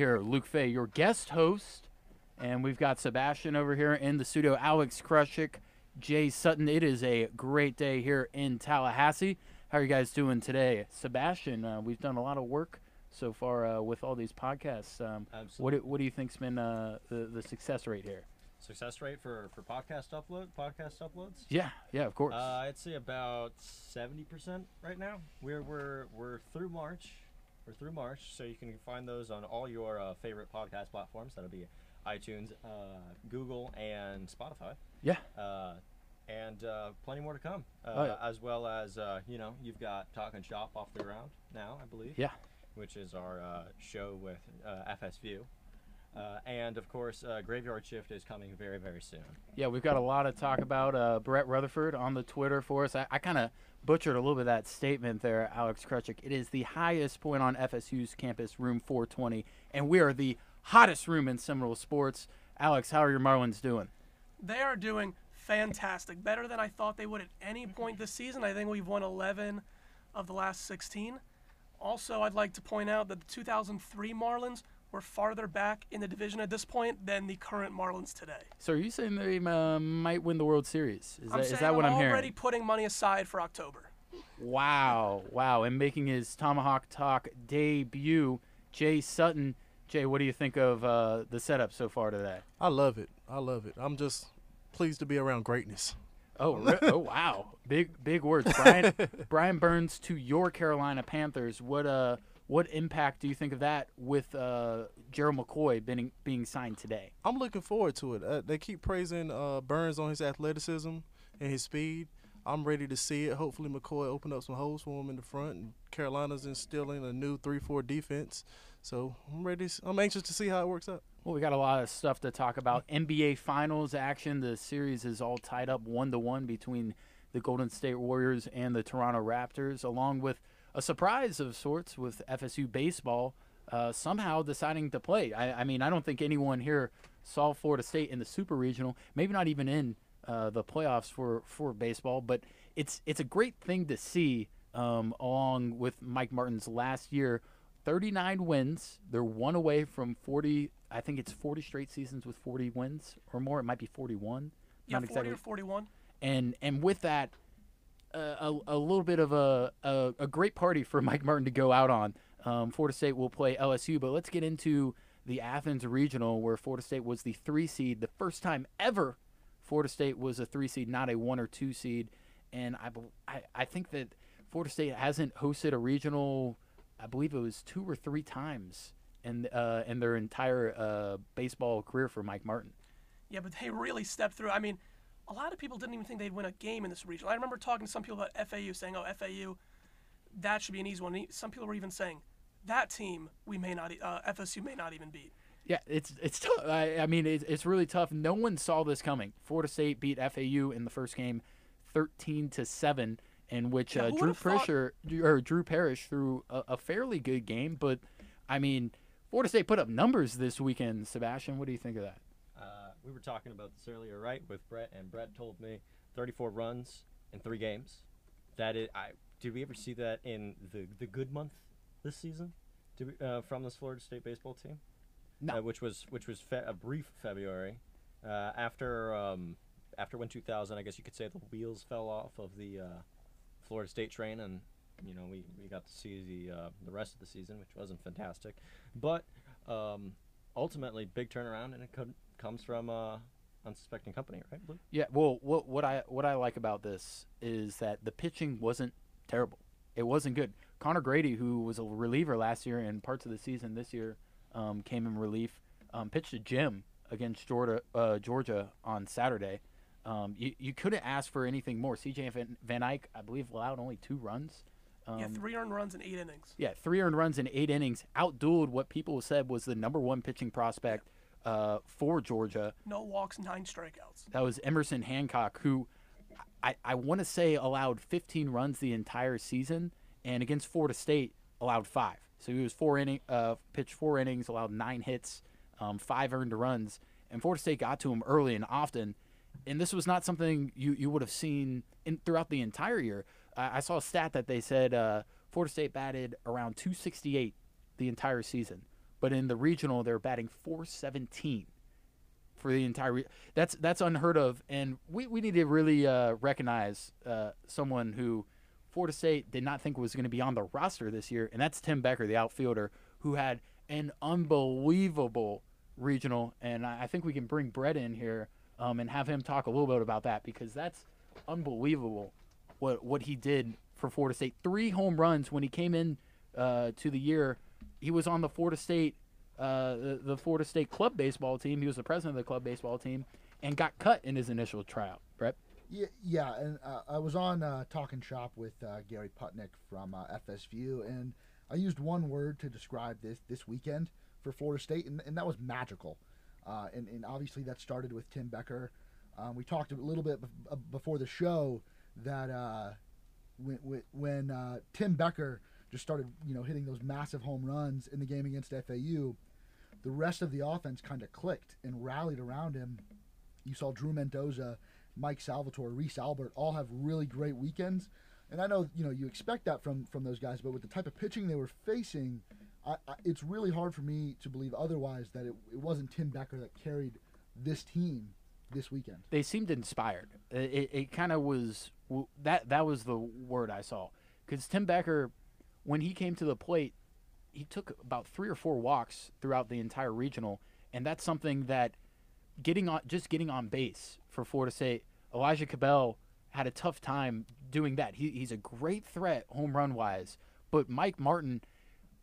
here, Luke Fay, your guest host, and we've got Sebastian over here in the studio, Alex Krushik, Jay Sutton. It is a great day here in Tallahassee. How are you guys doing today, Sebastian? Uh, we've done a lot of work so far uh, with all these podcasts. Um, Absolutely. what do, what do you think's been uh, the the success rate here? Success rate for for podcast upload podcast uploads. Yeah, yeah, of course. Uh, I'd say about seventy percent right now. We're we're we're through March. We're through March, so you can find those on all your uh, favorite podcast platforms. That'll be iTunes, uh, Google, and Spotify. yeah, Uh, and uh, plenty more to come. Uh, Oh, yeah. As well as uh, you know, you've got Talking Shop off the ground now, I believe. yeah. Which is our uh, show with uh, FSView. Uh, and of course, uh, Graveyard Shift is coming very, very soon. Yeah, we've got a lot to talk about. Uh, Brett Rutherford on the Twitter for us. I, I kind of butchered a little bit of that statement there, Alex Krutchik. It is the highest point on FSU's campus, room 420, and we are the hottest room in Seminole sports. Alex, how are your Marlins doing? They are doing fantastic, better than I thought they would at any point this season. I think we've won 11 of the last 16. Also, I'd like to point out that the 2003 Marlins were farther back in the division at this point than the current Marlins today. So, are you saying they uh, might win the World Series? Is I'm that, is saying that what I'm, already hearing? putting money aside for October. Wow, wow. And making his Tomahawk Talk debut, Jay Sutton. Jay, what do you think of uh, the setup so far today? I love it. I love it. I'm just pleased to be around greatness. Oh, re- oh wow, big big words, Brian. Brian Burns to your Carolina Panthers. What uh, what impact do you think of that with uh, Gerald McCoy being being signed today? I'm looking forward to it. Uh, they keep praising uh, Burns on his athleticism and his speed. I'm ready to see it. Hopefully, McCoy open up some holes for him in the front, and Carolina's instilling a new three-four defense. So I'm ready. I'm anxious to see how it works out. Well, we got a lot of stuff to talk about. NBA Finals action. The series is all tied up one to one between the Golden State Warriors and the Toronto Raptors, along with a surprise of sorts with FSU baseball uh, somehow deciding to play. I, I mean, I don't think anyone here saw Florida State in the Super Regional, maybe not even in uh, the playoffs for, for baseball, but it's it's a great thing to see. Um, along with Mike Martin's last year, 39 wins. They're one away from 40. I think it's 40 straight seasons with 40 wins or more. It might be 41. Yeah, Not 40 exactly. or 41. And and with that, a, a little bit of a, a a great party for Mike Martin to go out on. Um, Florida State will play LSU, but let's get into the Athens Regional, where Florida State was the three seed, the first time ever Florida State was a three seed, not a one or two seed. And I, I, I think that Florida State hasn't hosted a regional, I believe it was two or three times in, uh, in their entire uh, baseball career for Mike Martin. Yeah, but they really stepped through. I mean, a lot of people didn't even think they'd win a game in this region. I remember talking to some people about FAU, saying, "Oh, FAU, that should be an easy one." And Some people were even saying, "That team, we may not, uh, FSU may not even beat." Yeah, it's it's tough. I, I mean, it's, it's really tough. No one saw this coming. Florida State beat FAU in the first game, thirteen to seven, in which Yeah, uh, Drew would've thought- or Drew Parrish threw a, a fairly good game. But I mean, Florida State put up numbers this weekend. Sebastian, what do you think of that? We were talking about this earlier, right, with Brett, and Brett told me 34 runs in three games. That is, I did we ever see that in the the good month this season? Did we, uh, from this Florida State baseball team? No. Uh, which was which was fe- a brief February uh, after um, after when 2000. I guess you could say the wheels fell off of the uh, Florida State train, and you know we, we got to see the uh, the rest of the season, which wasn't fantastic, but um, ultimately big turnaround, and it could, comes from uh, unsuspecting company, right, Blue? Yeah, well, what what I what I like about this is that the pitching wasn't terrible. It wasn't good. Conor Grady, who was a reliever last year and parts of the season this year, um, came in relief. Um, pitched a gym against Georgia, uh, Georgia on Saturday. Um, you, you couldn't ask for anything more. CJ Van, Van Eyck, I believe, allowed only two runs. Um, yeah, three earned runs in eight innings. yeah, three earned runs in eight innings, outdueled what people said was the number one pitching prospect uh, for Georgia. No walks, nine strikeouts. That was Emerson Hancock, who I, I want to say allowed 15 runs the entire season, and against Florida State allowed five. So he was four inning, uh, pitched four innings, allowed nine hits, um, five earned runs, and Florida State got to him early and often. And this was not something you, you would have seen in throughout the entire year. I I saw a stat that they said uh, Florida State batted around 268 the entire season, but in the regional they're batting 417 for the entire. Re- that's that's unheard of, and we, we need to really uh, recognize uh, someone who Florida State did not think was going to be on the roster this year, and that's Tim Becker, the outfielder, who had an unbelievable regional, and I I think we can bring Brett in here um, and have him talk a little bit about that because that's unbelievable what what he did for Florida State. Three home runs when he came in uh, to the year. He was on the Florida State uh, the, the Florida State club baseball team. He was the president of the club baseball team and got cut in his initial tryout. Brett. Yeah, yeah, and uh, I was on uh, Talking Shop with uh, Gary Putnick from uh, FSView, and I used one word to describe this this weekend for Florida State, and, and that was magical. Uh, and, and obviously that started with Tim Becker. Um, we talked a little bit bef- before the show that when, when Tim Becker just started, you know, hitting those massive home runs in the game against FAU, the rest of the offense kind of clicked and rallied around him. You saw Drew Mendoza, Mike Salvatore, Reese Albert all have really great weekends. And I know you know you expect that from from those guys, but with the type of pitching they were facing, I, I, it's really hard for me to believe otherwise that it, it wasn't Tim Becker that carried this team this weekend. They seemed inspired. It, it, it kind of was that that was the word I saw because Tim Becker, when he came to the plate, he took about three or four walks throughout the entire regional, and that's something that getting on just getting on base for Florida State. Elijah Cabell had a tough time doing that. He, he's a great threat home run wise, but Mike Martin,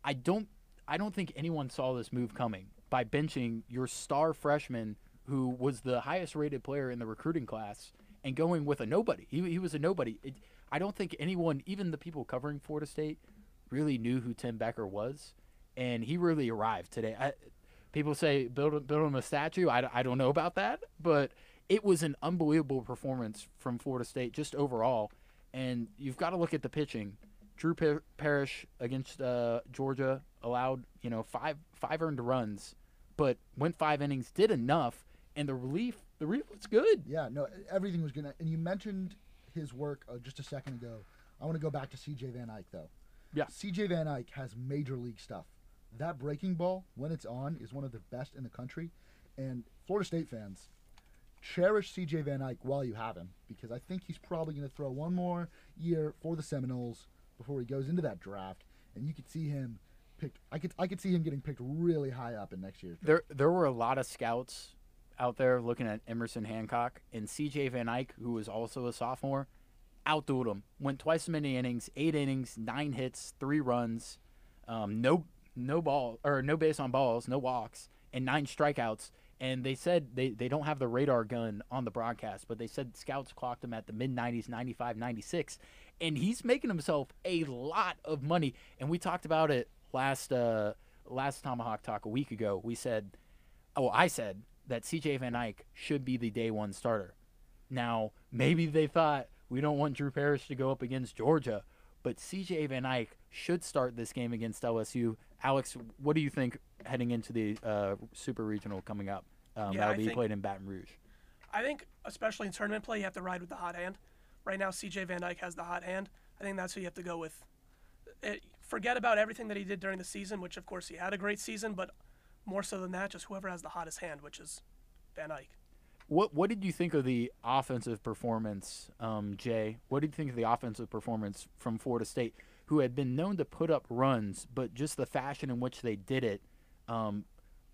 I don't I don't think anyone saw this move coming by benching your star freshman who was the highest rated player in the recruiting class and going with a nobody. He, he was a nobody. It, I don't think anyone, even the people covering Florida State, really knew who Tim Becker was, and he really arrived today. I, people say build build him a statue. I, I don't know about that, but it was an unbelievable performance from Florida State just overall. And you've got to look at the pitching. Drew Par- Parrish against uh, Georgia allowed you know five five earned runs, but went five innings, did enough, and the relief the relief was good. Yeah, no, everything was good. And you mentioned his work uh, just a second ago. I want to go back to C.J. Van Eyck though. Yeah. C.J. Van Eyck has major league stuff. That breaking ball, when it's on, is one of the best in the country. And Florida State fans, cherish C.J. Van Eyck while you have him because I think he's probably going to throw one more year for the Seminoles before he goes into that draft, and you could see him picked. I could I could see him getting picked really high up in next year's. There there were a lot of scouts out there looking at Emerson Hancock and C.J. Van Eyck, who was also a sophomore, outdueled him. Went twice as many innings, eight innings, nine hits, three runs, um, no no ball or no base on balls, no walks, and nine strikeouts. And they said they, they don't have the radar gun on the broadcast, but they said scouts clocked him at the mid 90s, 95, 96. And he's making himself a lot of money. And we talked about it last uh, last Tomahawk Talk a week ago. We said, oh, I said that CJ Van Eyck should be the day one starter. Now, maybe they thought we don't want Drew Parrish to go up against Georgia, but CJ Van Eyck should start this game against LSU. Alex, what do you think heading into the uh, Super Regional coming up? Um, Yeah, that'll I be think- played in Baton Rouge. I think, especially in tournament play, you have to ride with the hot hand. Right now, CJ Van Dyke has the hot hand. I think that's who you have to go with. It, forget about everything that he did during the season, which of course he had a great season, but more so than that, just whoever has the hottest hand, which is Van Dyke. What What did you think of the offensive performance, um, Jay? What did you think of the offensive performance from Florida State, who had been known to put up runs, but just the fashion in which they did it um,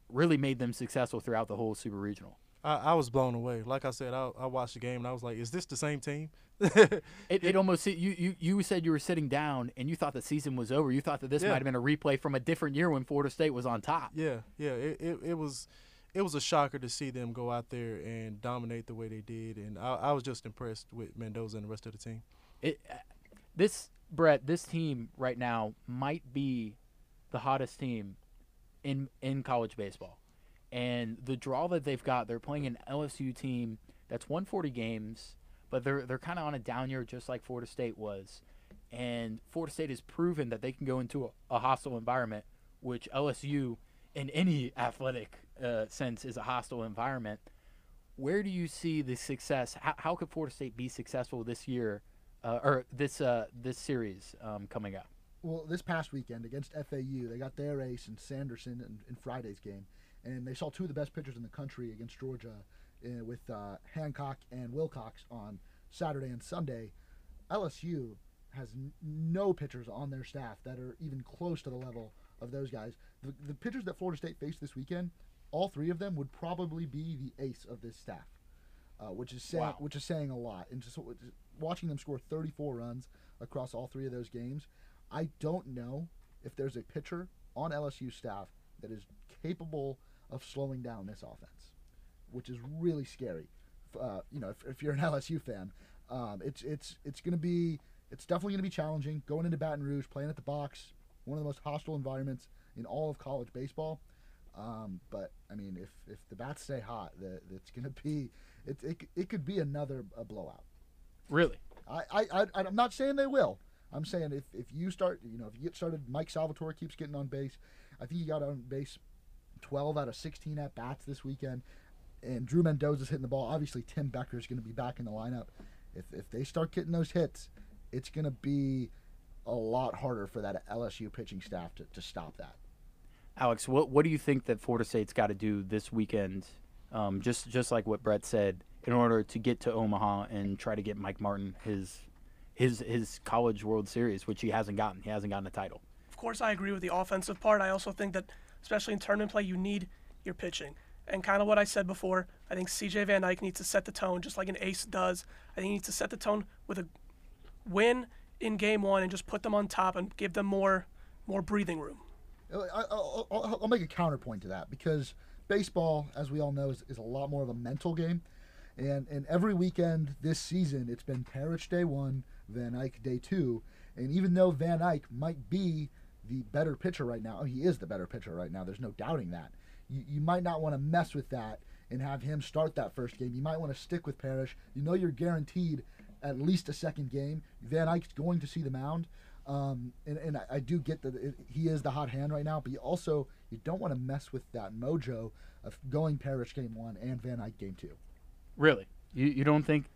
really made them successful throughout the whole Super Regional? I, I was blown away. Like I said, I, I watched the game and I was like, "Is this the same team?" It, it almost you, you you said you were sitting down and you thought the season was over. You thought that this Yeah. might have been a replay from a different year when Florida State was on top. Yeah, yeah. It, it, it was it was a shocker to see them go out there and dominate the way they did, and I, I was just impressed with Mendoza and the rest of the team. It, uh, this Brett, this team right now might be the hottest team in in college baseball, and the draw that they've got, they're playing an LSU team that's won 40 games, but they're they're kind of on a down year, just like Florida State was, and Florida State has proven that they can go into a, a hostile environment, which LSU, in any athletic uh, sense, is a hostile environment. Where do you see the success? How, how could Florida State be successful this year, uh, or this uh, this series um, coming up? well, this past weekend against FAU, they got their ace in Sanderson in, in Friday's game, and they saw two of the best pitchers in the country against Georgia uh, with uh, Hancock and Wilcox on Saturday and Sunday. LSU has n- no pitchers on their staff that are even close to the level of those guys. The, the pitchers that Florida State faced this weekend, all three of them would probably be the ace of this staff, uh, which is saying Wow. which is saying a lot. And just, just watching them score 34 runs across all three of those games, I don't know if there's a pitcher on LSU staff that is capable of slowing down this offense, which is really scary. Uh, you know, if, if you're an LSU fan, um, it's it's it's going to be it's definitely going to be challenging going into Baton Rouge, playing at the box, one of the most hostile environments in all of college baseball. Um, but I mean, if if the bats stay hot, the, it's going to be it, it it could be another a blowout. Really? I, I, I I'm not saying they will. I'm saying if, if you start, you know, if you get started, Mike Salvatore keeps getting on base. I think he got on base 12 out of 16 at bats this weekend. And Drew Mendoza's hitting the ball. Obviously, Tim Becker is going to be back in the lineup. If, if they start getting those hits, it's going to be a lot harder for that LSU pitching staff to, to stop that. Alex, what what do you think that Florida State's got to do this weekend? Um, just just like what Brett said, in order to get to Omaha and try to get Mike Martin his his his college World Series, which he hasn't gotten. He hasn't gotten a title. Of course, I agree with the offensive part. I also think that, especially in tournament play, you need your pitching. And kind of what I said before, I think CJ Van Dyke needs to set the tone just like an ace does. I think he needs to set the tone with a win in game one and just put them on top and give them more more breathing room. I'll, I'll, I'll make a counterpoint to that because baseball, as we all know, is, is a lot more of a mental game. And, and every weekend this season, it's been Parrish day one, Van Eyck day two. And even though Van Eyck might be the better pitcher right now, oh, he is the better pitcher right now, there's no doubting that. You, you might not want to mess with that and have him start that first game. You might want to stick with Parrish. You know you're guaranteed at least a second game. Van Eyck's going to see the mound. Um, and, and I, I do get that it, he is the hot hand right now, but you also you don't want to mess with that mojo of going Parrish game one and Van Eyck game two. Really? You you don't think?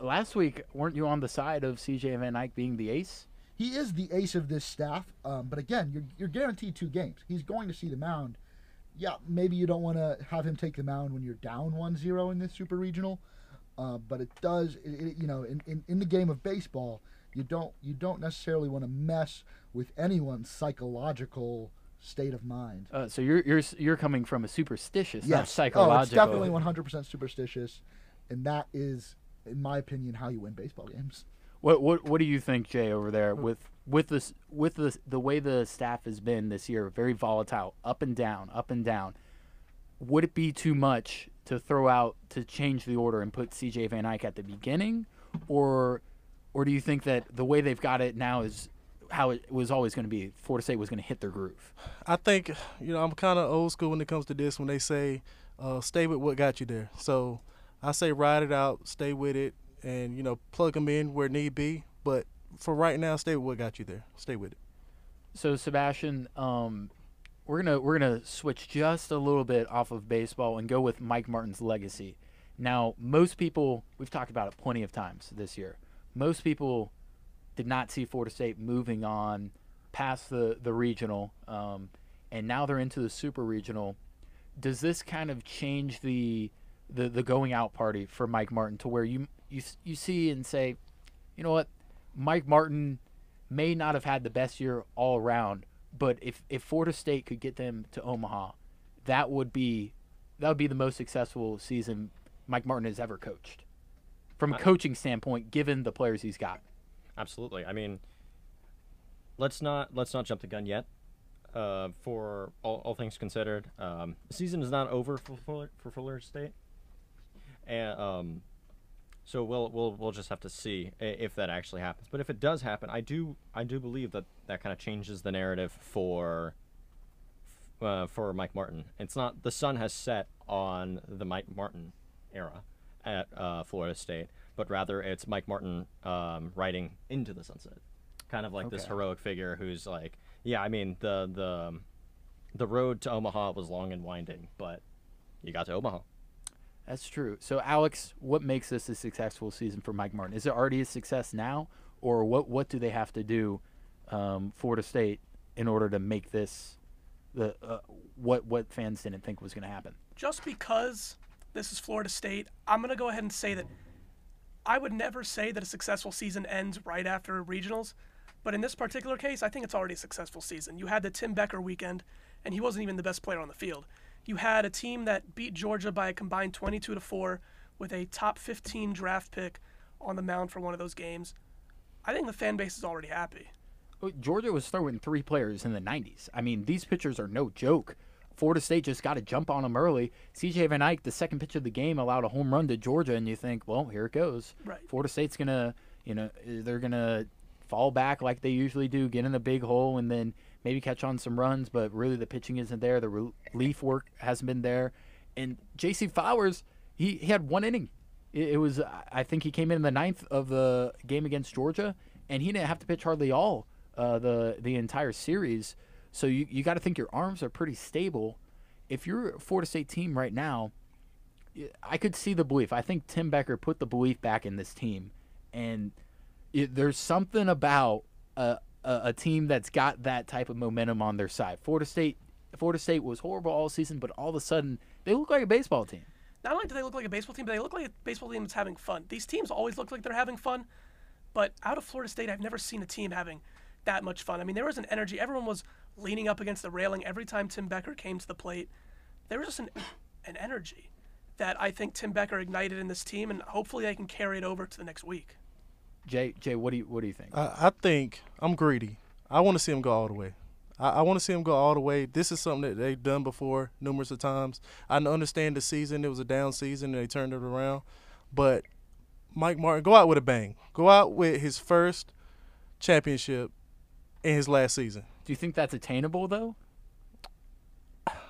Last week, weren't you on the side of CJ Van Eyck being the ace? He is the ace of this staff, um, but again, you're, you're guaranteed two games. He's going to see the mound. Yeah, maybe you don't want to have him take the mound when you're down 1-0 in this super regional, uh, but it does. It, it, you know, in, in, in the game of baseball, you don't you don't necessarily want to mess with anyone's psychological state of mind. Uh, so you're you're you're coming from a superstitious, not Yes. psychological. Oh, it's definitely 100% superstitious, and that is, in my opinion, how you win baseball games. What what what do you think, Jay, over there with with this with the the way the staff has been this year, very volatile, up and down, up and down. Would it be too much to throw out to change the order and put C.J. Van Eyck at the beginning, or or do you think that the way they've got it now is how it was always going to be? Florida State was going to hit their groove. I think you know I'm kind of old school when it comes to this. When they say, uh, "Stay with what got you there," so I say ride it out, stay with it, and you know plug them in where need be. But for right now, stay with what got you there. Stay with it. So Sebastian, um, we're gonna we're gonna switch just a little bit off of baseball and go with Mike Martin's legacy. Now, most people we've talked about it plenty of times this year. Most people did not see Florida State moving on past the the regional, um, and now they're into the super regional. Does this kind of change the the the going out party for Mike Martin to where you you you see and say, you know what, Mike Martin may not have had the best year all around, but if if Florida State could get them to Omaha, that would be that would be the most successful season Mike Martin has ever coached. From a coaching standpoint, given the players he's got. Absolutely. I mean, let's not let's not jump the gun yet. Uh, for all, all things considered, um, the season is not over for Fuller, for Fuller State, and um, so we'll we'll we'll just have to see if that actually happens. But if it does happen, I do I do believe that that kind of changes the narrative for uh, for Mike Martin. It's not the sun has set on the Mike Martin era at uh, Florida State, but rather it's Mike Martin um, riding into the sunset, kind of like this heroic figure who's like, yeah, I mean the the the road to Omaha was long and winding, but you got to Omaha. That's true. So, Alex, what makes this a successful season for Mike Martin? Is it already a success now, or what? What do they have to do um, Florida State in order to make this the uh, what what fans didn't think was going to happen. just because this is Florida State, I'm going to go ahead and say that I would never say that a successful season ends right after regionals. But in this particular case, I think it's already a successful season. You had the Tim Becker weekend, and he wasn't even the best player on the field. You had a team that beat Georgia by a combined 22 to 4 with a top 15 draft pick on the mound for one of those games. I think the fan base is already happy. Georgia was throwing three players in the 90s. I mean, these pitchers are no joke. Florida State just got to jump on them early. CJ Van Eyck, the second pitch of the game, allowed a home run to Georgia, and you think, well, here it goes. Right. Florida State's gonna, you know, they're gonna fall back like they usually do, get in a big hole, and then maybe catch on some runs. But really, the pitching isn't there. The relief work hasn't been there. And J.C. Flowers, he, he had one inning. It, it was, I think, he came in the ninth of the game against Georgia, and he didn't have to pitch hardly all uh, the the entire series. So you you got to think your arms are pretty stable. If you're a Florida State team right now, I could see the belief. I think Tim Becker put the belief back in this team, and it, there's something about a, a, a team that's got that type of momentum on their side. Florida State, Florida State was horrible all season, but all of a sudden they look like a baseball team. Not only do they look like a baseball team, but they look like a baseball team that's having fun. These teams always look like they're having fun, but out of Florida State, I've never seen a team having that much fun. I mean, there was an energy. Everyone was leaning up against the railing every time Tim Becker came to the plate. There was just an, an energy that I think Tim Becker ignited in this team, and hopefully they can carry it over to the next week. Jay, Jay, what do you what do you think? I, I think I'm greedy. I want to see him go all the way. I, I want to see him go all the way. This is something that they've done before numerous of times. I understand the season; it was a down season, and they turned it around. But Mike Martin, go out with a bang. Go out with his first championship in his last season. Do you think that's attainable though?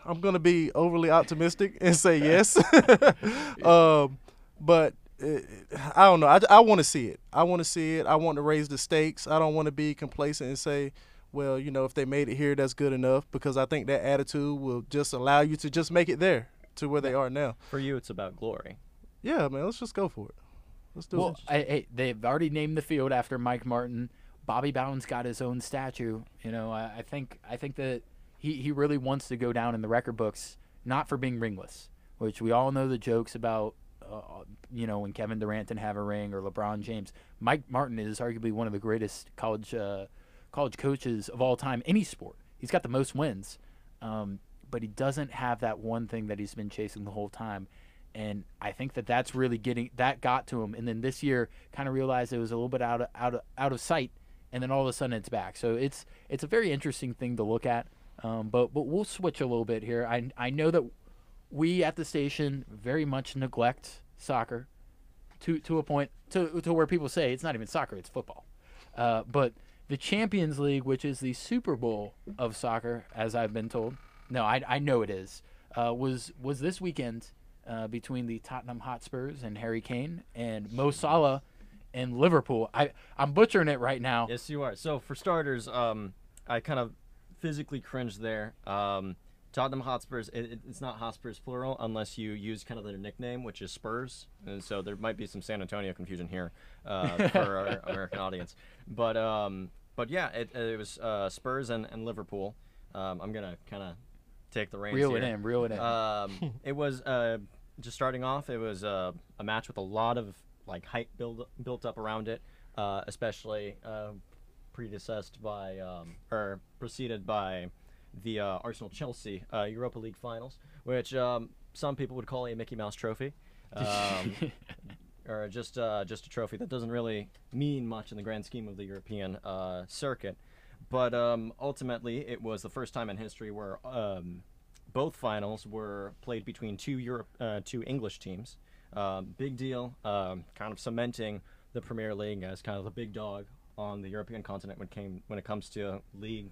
I'm gonna be overly optimistic and say yes, um, but uh, I don't know. I, I want to see it. I want to see it. I want to raise the stakes. I don't want to be complacent and say, well, you know, if they made it here, that's good enough. Because I think that attitude will just allow you to just make it there to where they are now. For you, it's about glory. Yeah, man. Let's just go for it. Let's do Well, it. I, I, they've already named the field after Mike Martin. Bobby Bowden's got his own statue. You know, I, I think I think that he, he really wants to go down in the record books, not for being ringless, which we all know the jokes about. Uh, you know, when Kevin Durant didn't have a ring or LeBron James, Mike Martin is arguably one of the greatest college uh, college coaches of all time, any sport. He's got the most wins, um, but he doesn't have that one thing that he's been chasing the whole time. And I think that that's really getting that got to him. And then this year, kind of realized it was a little bit out of out of out of sight, and then all of a sudden it's back. So it's it's a very interesting thing to look at. Um, but but we'll switch a little bit here. I I know that we at the station very much neglect soccer to to a point to to where people say it's not even soccer, it's football. Uh, but the Champions League, which is the Super Bowl of soccer, as I've been told, no, I, I know it is, uh, was was this weekend uh, between the Tottenham Hotspurs and Harry Kane and Mo Salah and Liverpool. I I'm butchering it right now. Yes, you are. So for starters, um, I kind of physically cringed there. Um, Tottenham Hotspurs. It, it, it's not Hotspurs plural unless you use kind of their nickname, which is Spurs. And so there might be some San Antonio confusion here uh, for our American audience. But um, but yeah, it, it was uh, Spurs and, and Liverpool. Um, I'm gonna kind of take the reins Reel it here. in, reel it in. Um, it was uh, just starting off. It was uh, a match with a lot of like hype build built up around it, uh, especially uh, predecessed by um, or preceded by the uh, Arsenal Chelsea uh, Europa League finals, which um, some people would call a Mickey Mouse trophy. Um, or just uh, just a trophy that doesn't really mean much in the grand scheme of the European uh, circuit. But um, ultimately, it was the first time in history where um, both finals were played between two Europe, uh, two English teams. Um, big deal, um, kind of cementing the Premier League as kind of the big dog on the European continent when came when it comes to league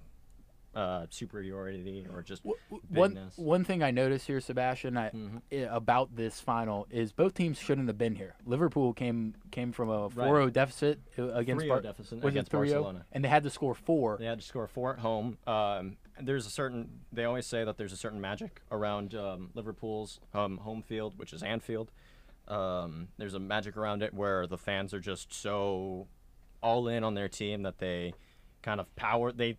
uh, superiority or just one one thing I noticed here, Sebastian, I, Mhm. i- about this final is both teams shouldn't have been here. Liverpool came came from a 4-0 deficit uh, against Bar- deficit against Barcelona. and they had to score four. They had to score four at home. Um, there's a certain. They always say that there's a certain magic around um, Liverpool's um, home field, which is Anfield. Um, there's a magic around it where the fans are just so all in on their team that they kind of power. They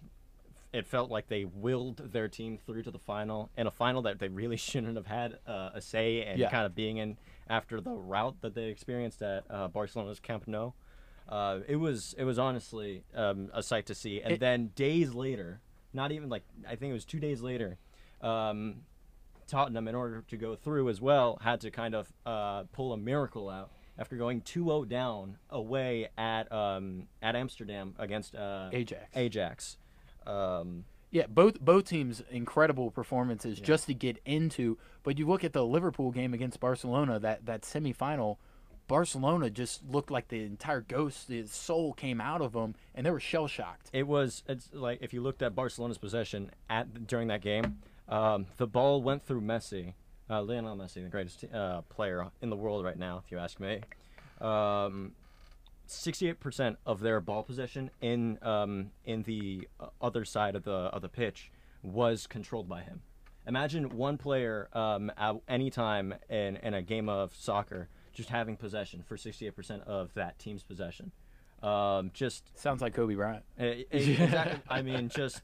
it felt like they willed their team through to the final in a final that they really shouldn't have had uh, a say and Yeah. kind of being in after the route that they experienced at uh, Barcelona's Camp Nou. Uh, it was it was honestly um, a sight to see. And It- then days later, not even like I think it was two days later, um, Tottenham, in order to go through as well, had to kind of uh, pull a miracle out after going 2-0 down away at um, at Amsterdam against uh, Ajax. Ajax. Um, Yeah, both both teams incredible performances just to get into. But you look at the Liverpool game against Barcelona, that that semifinal, Barcelona just looked like the entire ghost, the soul came out of them, and they were shell shocked. it was it's like if you looked at Barcelona's possession at during that game, um, the ball went through Messi, uh, Lionel Messi, the greatest uh, player in the world right now, if you ask me. Um, 68% of their ball possession in um, in the uh, other side of the of the pitch was controlled by him. Imagine one player um, at any time in, in a game of soccer just having possession for 68% of that team's possession. Um, just Sounds like Kobe Bryant. uh, e- exactly. I mean, just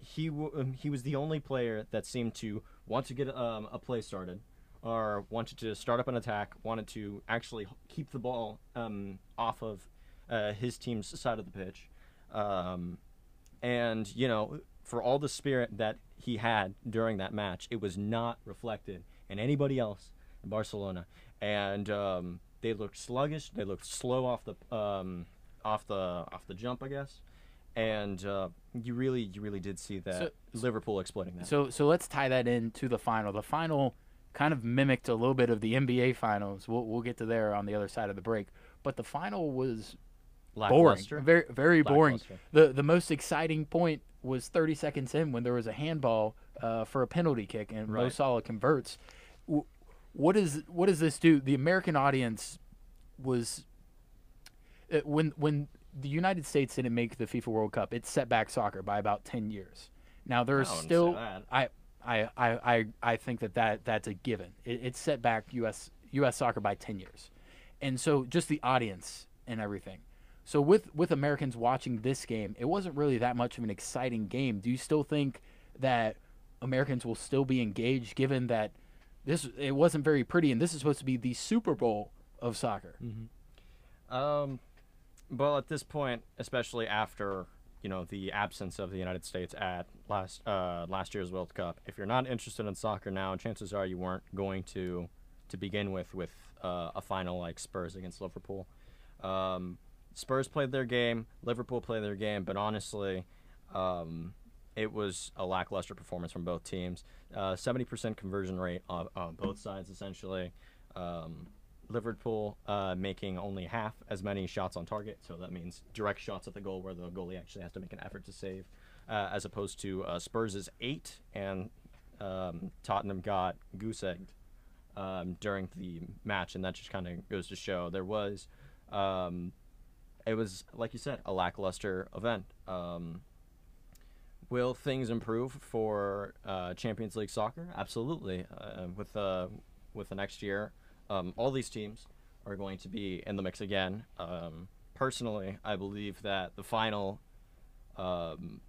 he w- um, he was the only player that seemed to want to get um, a play started, or wanted to start up an attack, wanted to actually keep the ball um, off of uh, his team's side of the pitch, um, and you know, for all the spirit that he had during that match, it was not reflected in anybody else in Barcelona, and um, they looked sluggish. They looked slow off the off the off the jump, I guess. And uh, you really, you really did see that Liverpool exploiting that. So so let's tie that into the final. The final kind of mimicked a little bit of the NBA finals. We'll we'll get to there on the other side of the break. But the final was boring, very very boring. The the most exciting point was 30 seconds in when there was a handball uh, for a penalty kick and Mo Salah converts. What is what does this do? The American audience was uh, when when the United States didn't make the FIFA World Cup, it set back soccer by about 10 years. Now there's still. I, I I I I think that, that that's a given. It, it set back US US soccer by 10 years. And so just the audience and everything. So with with Americans watching this game, it wasn't really that much of an exciting game. Do you still think that Americans will still be engaged given that this it wasn't very pretty and this is supposed to be the Super Bowl of soccer? Um, well, at this point, especially after you know the absence of the United States at last uh, last year's World Cup, if you're not interested in soccer now, chances are you weren't going to to begin with with uh, a final like Spurs against Liverpool. Um, Spurs played their game, Liverpool played their game, but honestly, um, it was a lackluster performance from both teams. Uh, Seventy percent conversion rate on, on both sides, essentially. Um, Liverpool uh, making only half as many shots on target, so that means direct shots at the goal where the goalie actually has to make an effort to save, uh, as opposed to uh, Spurs' eight and um, Tottenham got goose egged um, during the match, and that just kind of goes to show there was, um, it was like you said, a lackluster event. Um, will things improve for uh, Champions League soccer? Absolutely. Uh, with uh, with the next year, um, all these teams are going to be in the mix again. Um, personally, I believe that the final um,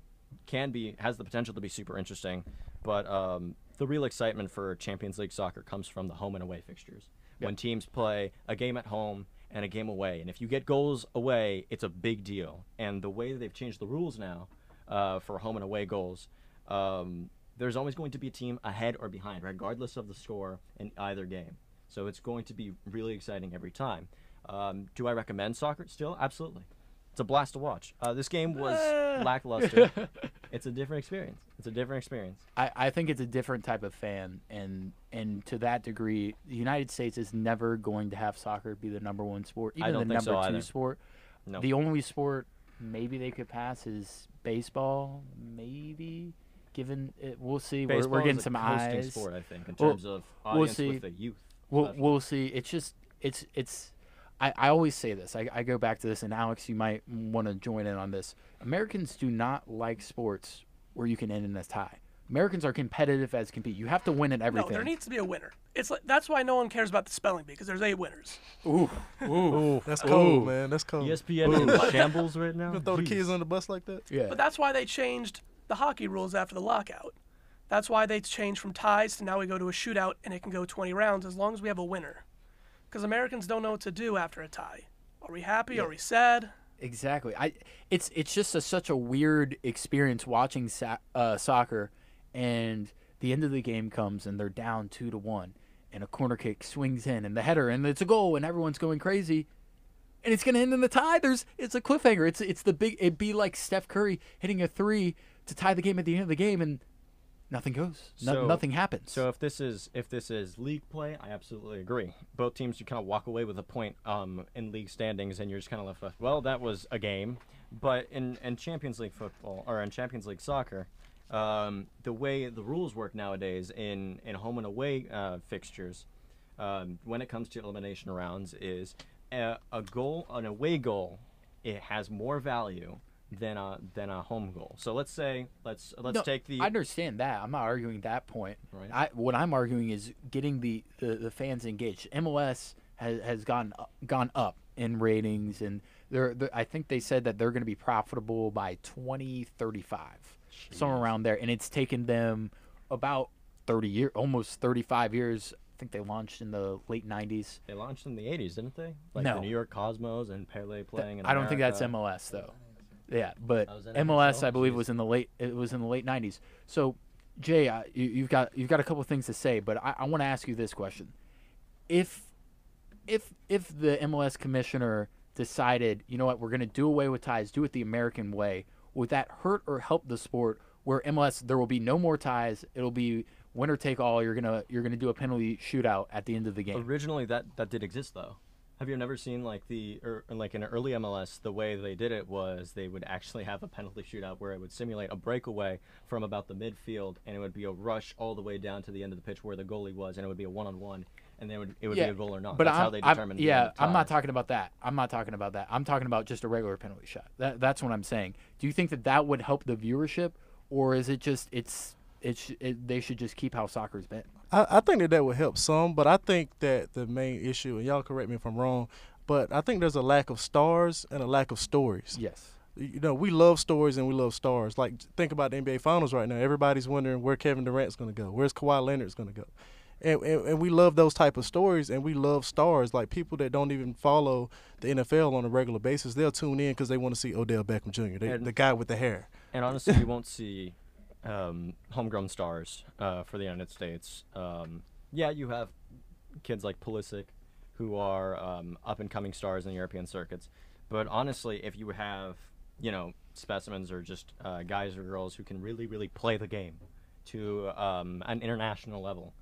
can be has the potential to be super interesting, but um, the real excitement for Champions League soccer comes from the home and away fixtures. When teams play a game at home and a game away, and if you get goals away, it's a big deal. And the way they've changed the rules now uh, for home and away goals, um, there's always going to be a team ahead or behind, regardless of the score in either game. So it's going to be really exciting every time. Um, do I recommend soccer still? Absolutely. It's a blast to watch. Uh, this game was Ah. lackluster. it's a different experience. It's a different experience. I, I think it's a different type of fan, and and to that degree, the United States is never going to have soccer be the number one sport, I even don't the think so number two either. sport. No. The only sport maybe they could pass is baseball, maybe. Given it, we'll see. We're, Baseball we're getting is a some coasting eyes. sport, I think, in Well, terms of we'll audience see. with the youth. We'll we'll see. It's just it's it's. I, I always say this. I, I go back to this, and Alex, you might want to join in on this. Americans do not like sports where you can end in a tie. Americans are competitive as can be. You have to win at everything. No, there needs to be a winner. It's like that's why no one cares about the spelling bee because there's eight winners. Ooh, ooh, Ooh, that's cold, Ooh. man. That's cold. ESPN is in shambles right now. You gonna throw the kids on the bus like that? yeah. But that's why they changed the hockey rules after the lockout. That's why they changed from ties to now we go to a shootout and it can go 20 rounds as long as we have a winner. Because Americans don't know what to do after a tie. Are we happy? Are we sad? Exactly. I it's it's just a, such a weird experience watching sa- uh, soccer, and the end of the game comes and they're down two to one, and a corner kick swings in and the header and it's a goal and everyone's going crazy, and it's gonna end in the tie. There's it's a cliffhanger. It's it's the big. It'd be like Steph Curry hitting a three to tie the game at the end of the game and nothing goes. No, So- nothing happens. So if this is if this is league play, I absolutely agree. Both teams you kind of walk away with a point um, in league standings, and you're just kind of left with, well, that was a game. But in, in Champions League football or in Champions League soccer, um, the way the rules work nowadays in in home and away uh, fixtures, um, when it comes to elimination rounds, is a, a goal, an away goal, it has more value than a than a home goal. So let's say let's let's No, take the I understand that. I'm not arguing that point. Right. I, what I'm arguing is getting the, the, the fans engaged. MLS has, has gone gone up in ratings, and they're, they're I think they said that they're going to be profitable by 2035, somewhere around there. And it's taken them about 30 years, almost 35 years. I think they launched in the late 90s. They launched in the '80s, didn't they? Like No. the New York Cosmos and Pele playing. In I don't think that's MLS though. Yeah, but is that MLS NFL? I believe Jeez. was in the late it was in the late '90s. So, Jay, uh, you, you've got you've got a couple things to say, but I, I want to ask you this question: If if if the MLS commissioner decided, you know what, we're going to do away with ties, do it the American way, would that hurt or help the sport? Where MLS, there will be no more ties. It'll be winner take all. You're gonna you're gonna do a penalty shootout at the end of the game. Originally, that that did exist though. Have you never seen like the or like in early MLS, the way they did it was they would actually have a penalty shootout where it would simulate a breakaway from about the midfield, and it would be a rush all the way down to the end of the pitch where the goalie was, and it would be a one-on-one, and then it would, it would be a goal or not. But That's I'm, how they I'm- determined. the yeah, I'm not talking about that. I'm not talking about that. I'm talking about just a regular penalty shot. That, that's what I'm saying. Do you think that that would help the viewership, or is it just it's it's it, they should just keep how soccer's been? I, I think that that would help some, but I think that the main issue, and y'all correct me if I'm wrong, but I think there's a lack of stars and a lack of stories. Yes. You know, we love stories and we love stars. Like, think about the NBA Finals right now. Everybody's wondering where Kevin Durant's going to go, where's Kawhi Leonard's going to go, and, and and we love those type of stories, and we love stars. Like people that don't even follow the NFL on a regular basis, they'll tune in because they want to see Odell Beckham Jr., they, And- the guy with the hair. And honestly, you won't see um, homegrown stars uh, for the United States. Um, yeah, you have kids like Pulisic, who are um, up and coming stars in the European circuits. But honestly, if you have, you know, specimens or just uh, guys or girls who can really, really play the game to um, an international level,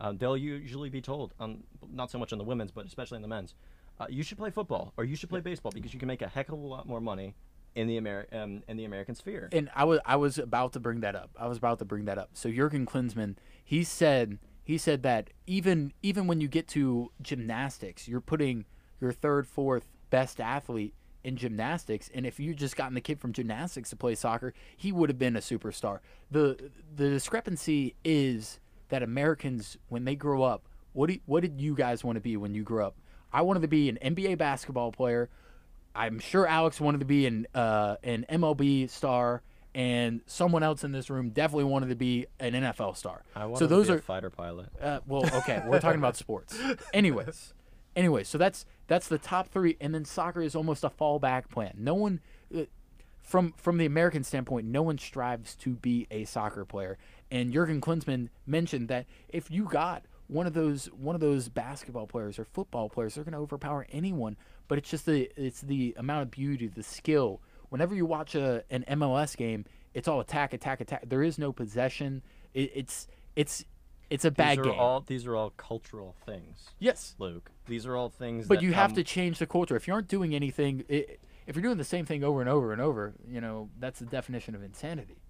uh, they'll usually be told, um, not so much on the women's, but especially in the men's, uh, you should play football or you should play baseball because you can make a heck of a lot more money in the Ameri- um, in the American sphere. And I was I was about to bring that up. I was about to bring that up. So Jurgen Klinsmann, he said he said that even even when you get to gymnastics, you're putting your third, fourth best athlete in gymnastics, and if you just gotten the kid from gymnastics to play soccer, he would have been a superstar. the The discrepancy is that Americans, when they grow up, what do, what did you guys want to be when you grew up? I wanted to be an NBA basketball player. I'm sure Alex wanted to be an uh, an MLB star, and someone else in this room definitely wanted to be an NFL star. I want so to those be are a fighter pilot. uh, well, okay. We're talking about sports. Anyways, anyway, so that's that's the top three, and then soccer is almost a fallback plan. No one, uh, from from the American standpoint, no one strives to be a soccer player. And Jurgen Klinsmann mentioned that if you got one of those one of those basketball players or football players, they're going to overpower anyone. But it's just the it's the amount of beauty, the skill. Whenever you watch a an MLS game, it's all attack, attack, attack. There is no possession. It, it's it's it's a bad these are game. all these are all cultural things, yes, Luke. These are all things. but that you have come- to change the culture. If you aren't doing anything, i if you're doing the same thing over and over and over, you know that's the definition of insanity.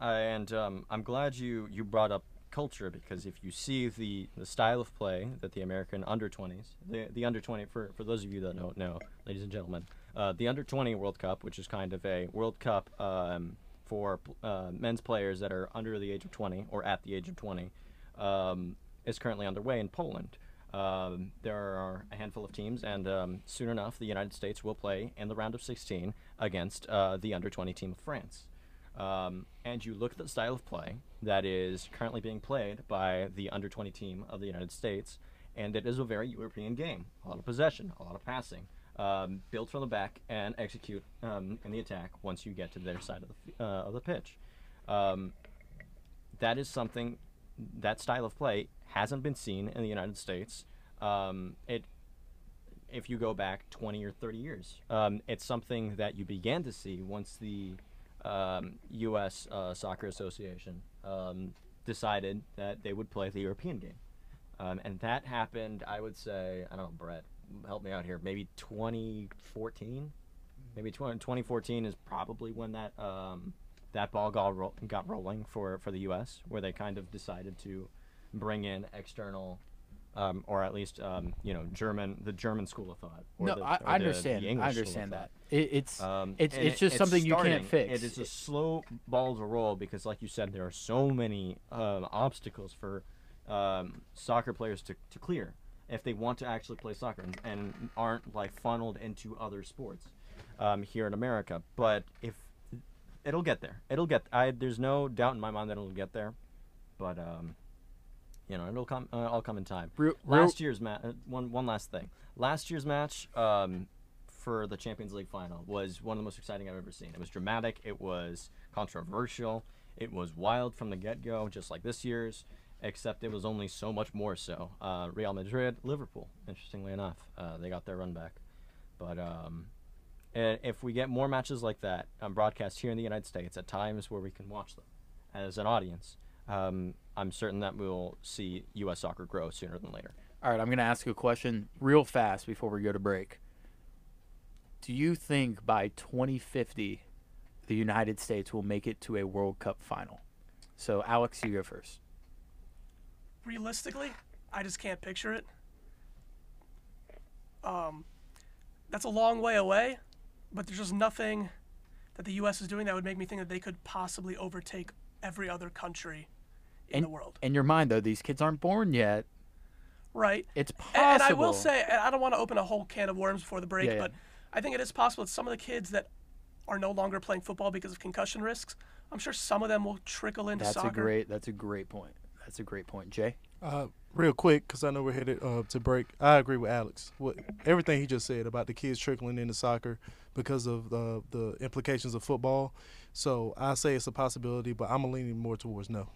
Uh, and um, I'm glad you you brought up culture because if you see the, the style of play that the American under 20s, the the under 20 for for those of you that don't know, ladies and gentlemen, uh, the under 20 World Cup, which is kind of a World Cup um, for uh, men's players that are under the age of 20 or at the age of 20 um, is currently underway in Poland. Um, there are a handful of teams, and um, soon enough, the United States will play in the round of 16 against uh, the under 20 team of France. Um, and you look at the style of play that is currently being played by the under 20 team of the United States, and it is a very European game. A lot of possession, a lot of passing, um, build from the back and execute um, in the attack once you get to their side of the uh, of the pitch. Um, that is something that style of play hasn't been seen in the United States. Um, it if you go back 20 or 30 years, um, it's something that you began to see once the um, U.S. Uh, Soccer Association um, decided that they would play the European game. Um, and that happened, I would say, I don't know, Brett, help me out here, maybe 2014? Maybe 20, 2014 is probably when that um, that ball got, ro- got rolling for, for the U.S., where they kind of decided to bring in external. Um, or at least, um, you know, German, the German school of thought. Or no, the, I, I understand. the I understand that. It, it's Um, it's it's it- just something you can't fix. It is a slow ball to roll because, like you said, there are so many um, obstacles for um, soccer players to, to clear if they want to actually play soccer and, and aren't like funneled into other sports um, here in America. But if it'll get there, it'll get. I there's no doubt in my mind that it'll get there, but um, you know it'll come. Uh, all come in time. Real- real- Last year's match. Uh, one one last thing. Last year's match um, for the Champions League final was one of the most exciting I've ever seen. It was dramatic. It was controversial. It was wild from the get go, just like this year's. Except it was only so much more so. Uh, Real Madrid, Liverpool. Interestingly enough, uh, they got their run back. But um, if we get more matches like that um, broadcast here in the United States at times where we can watch them as an audience, um, I'm certain that we'll see U.S. soccer grow sooner than later. All right, I'm going to ask you a question real fast before we go to break. Do you think by 2050 the United States will make it to a World Cup final? So, Alex, you go first. realistically, I just can't picture it. Um, that's a long way away, but there's just nothing that the U.S. is doing that would make me think that they could possibly overtake every other country in And- the world. In your mind, though, these kids aren't born yet. Right. It's possible. And, and I will say, and I don't want to open a whole can of worms before the break, Yeah, yeah. but I think it is possible that some of the kids that are no longer playing football because of concussion risks, I'm sure some of them will trickle into that's soccer. a great. That's a great point. That's a great point, Jay. Uh, real quick, because I know we're headed uh, to break. I agree with Alex. What everything he just said about the kids trickling into soccer because of the the implications of football. So I say it's a possibility, but I'm leaning more towards no.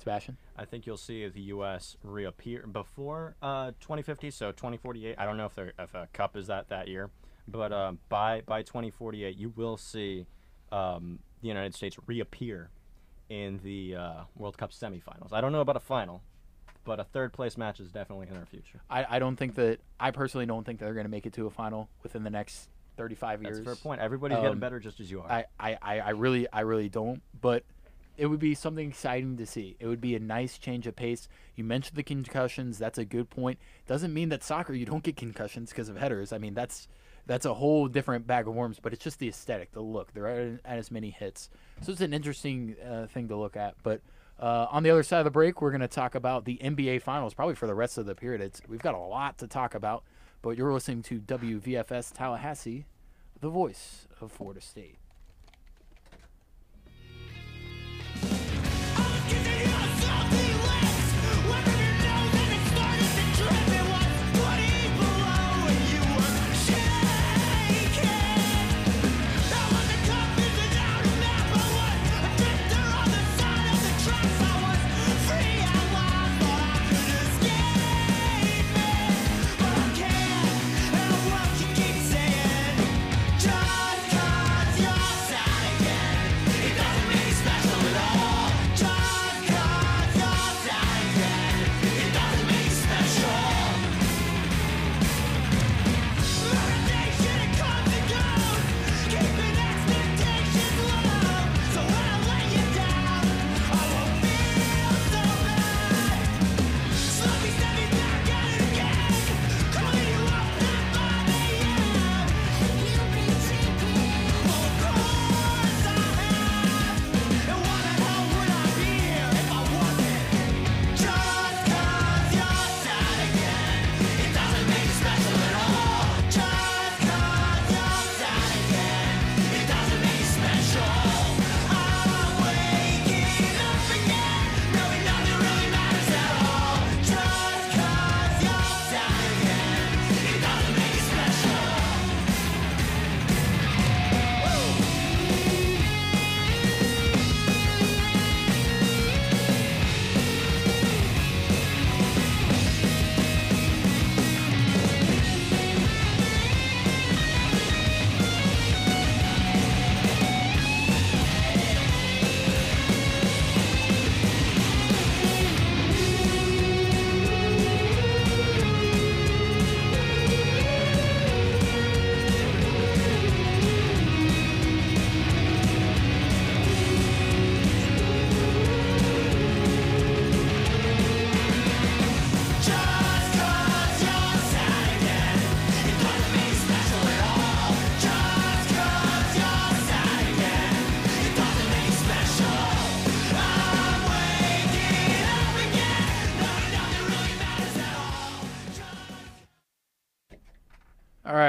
Sebastian. I think you'll see the U.S. reappear before uh, 2050, so 2048. I don't know if, if a cup is that that year, but um, by by 2048, you will see um, the United States reappear in the uh, World Cup semifinals. I don't know about a final, but a third place match is definitely in our future. I, I don't think that. I personally don't think they're going to make it to a final within the next 35 years. That's a fair point. Everybody's getting Um, better just as you are. I, I I really I really don't. But it would be something exciting to see. It would be a nice change of pace. You mentioned the concussions. That's a good point. Doesn't mean that soccer you don't get concussions because of headers. I mean that's that's a whole different bag of worms. But it's just the aesthetic, the look. There aren't as many hits, so it's an interesting uh, thing to look at. But uh, on the other side of the break, we're going to talk about the NBA Finals, probably for the rest of the period. It's, we've got a lot to talk about. But you're listening to WVFS Tallahassee, the voice of Florida State.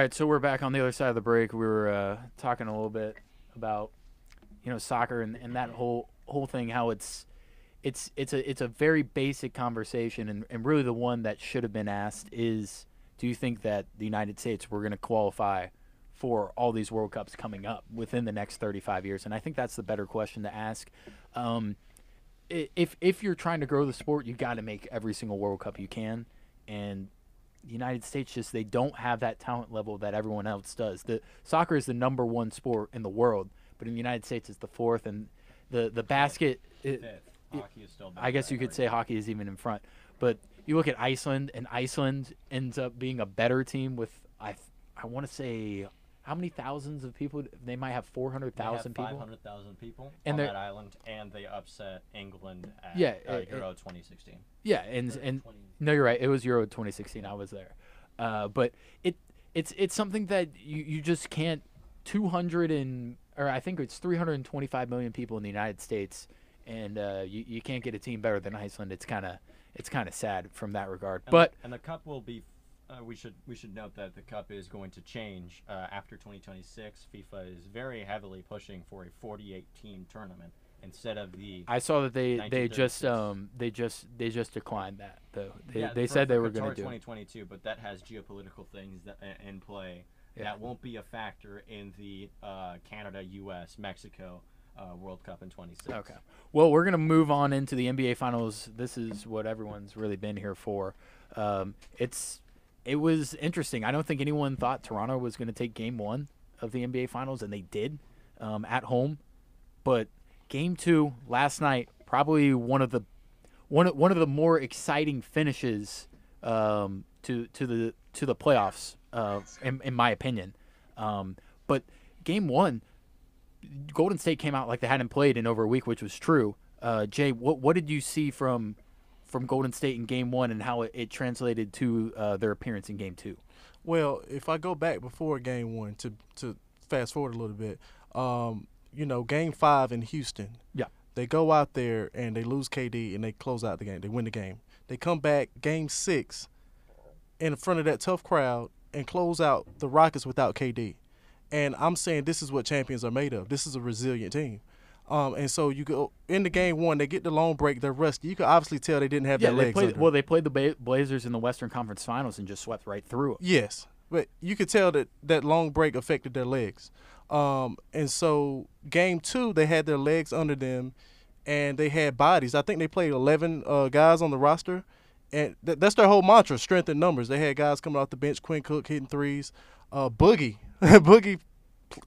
Right, so we're back on the other side of the break. We were uh, talking a little bit about you know soccer and, and that whole whole thing, how it's it's it's a it's a very basic conversation, and, and really the one that should have been asked is, do you think that the United States were going to qualify for all these World Cups coming up within the next 35 years? And I think that's the better question to ask. Um, if if you're trying to grow the sport, you got to make every single World Cup you can, and the United States just they don't have that talent level that everyone else does. The soccer is the number one sport in the world, but in the United States it's the fourth, and the the basket. It, Fifth. Hockey is still. I guess you could say hockey is even in front, but you look at Iceland, and Iceland ends up being a better team with I I want to say how many thousands of people? They might have 400,000 people. hundred thousand people And on that island, and they upset England at Yeah, uh, it- Euro 2016. Yeah, and and no, you're right. It was Euro 2016. I was there, uh, but it it's it's something that you, you just can't. 200 and or I think it's 325 million people in the United States, and uh, you you can't get a team better than Iceland. It's kind of it's kind of sad from that regard. And But the, and the cup will be. Uh, we should we should note that the cup is going to change uh, after 2026. FIFA is very heavily pushing for a 48 team tournament instead of the. I saw that they they just um they just they just declined that though. They yeah, they for- said they were going to do. 2022, but that has geopolitical things that i- in play. Yeah. That won't be a factor in the uh, Canada, U.S., Mexico uh, World Cup in 26. Okay. Well, we're going to move on into the NBA Finals. This is what everyone's really been here for. Um, it's it was interesting. I don't think anyone thought Toronto was going to take Game One of the NBA Finals, and they did um, at home. But Game Two last night, probably one of the one of, one of the more exciting finishes um, to to the to the playoffs, uh, in, in my opinion. Um, but Game One, Golden State came out like they hadn't played in over a week, which was true. Uh, Jay, what what did you see from from Golden State in Game One and how it, it translated to uh, their appearance in Game Two? Well, if I go back before game one to to fast forward a little bit, um, you know, game five in Houston. Yeah. They go out there and they lose KD and they close out the game. They win the game. They come back game six in front of that tough crowd and close out the Rockets without KD. And I'm saying this is what champions are made of. This is a resilient team. Um, and so you go in the game one, they get the long break, they're rusty. You can obviously tell they didn't have Yeah, their they legs. played. Well, they played the Blazers in the Western Conference Finals and just swept right through them. Yes, but you could tell that that long break affected their legs. Um, and so game two, they had their legs under them, and they had bodies. I think they played eleven uh, guys on the roster, and th- that's their whole mantra: strength in numbers. They had guys coming off the bench, Quinn Cook hitting threes, uh, Boogie, Boogie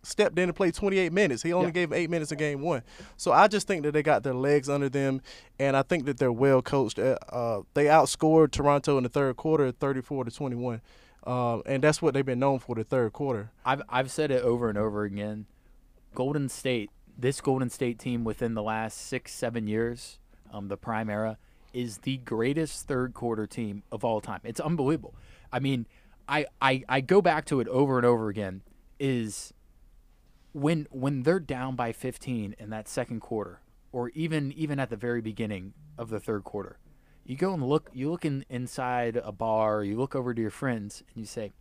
stepped in and played 28 minutes. He only Yeah. gave eight minutes in game one. So I just think that they got their legs under them, and I think that they're well coached. Uh, uh, they outscored Toronto in the third quarter, 34 to 21. Um, and that's what they've been known for the third quarter. I've I've said it over and over again. Golden State, this Golden State team within the last six seven years, um, the prime era, is the greatest third quarter team of all time. It's unbelievable. I mean, I I, I go back to it over and over again. Is when when they're down by 15 in that second quarter, or even even at the very beginning of the third quarter, you go and look. You look in, inside a bar. You look over to your friends and you say,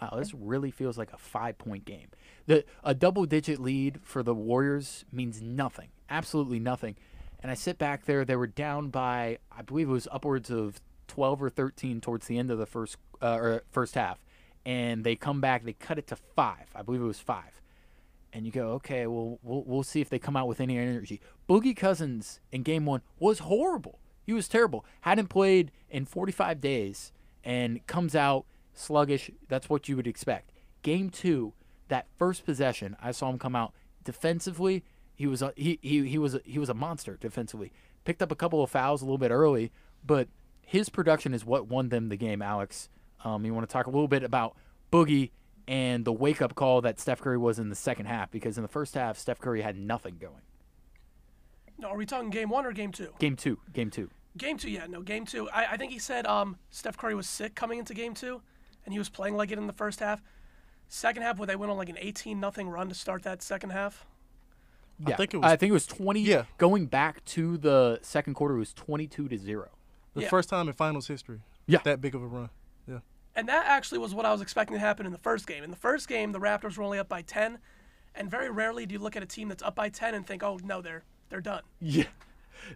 wow, this really feels like a five point game. The a double digit lead for the Warriors means nothing, absolutely nothing. And I sit back there, they were down by I believe it was upwards of twelve or thirteen towards the end of the first uh, or first half, and they come back, they cut it to five. I believe it was five. And you go, okay, well, we'll we'll see if they come out with any energy. Boogie Cousins in game one was horrible. He was terrible. Hadn't played in 45 days and comes out sluggish. That's what you would expect. Game two, that first possession, I saw him come out defensively. He was a, he, he he was a, he was a monster defensively. Picked up a couple of fouls a little bit early, but his production is what won them the game. Alex, um, you want to talk a little bit about Boogie and the wake up call that Steph Curry was in the second half because in the first half Steph Curry had nothing going. No, are we talking game one or game two? Game two, game two. Game two, yeah, no, game two. I, I think he said um, Steph Curry was sick coming into game two, and he was playing like it in the first half. Second half, where they went on like an 18 nothing run to start that second half. Yeah, think it was- I think it was twenty. Yeah. Going back to the second quarter, it was twenty-two to zero. The Yeah. first time in finals history. Yeah. That big of a run. Yeah. And that actually was what I was expecting to happen in the first game. In the first game, the Raptors were only up by 10, and very rarely do you look at a team that's up by 10 and think, "Oh, no, they're they're done." Yeah,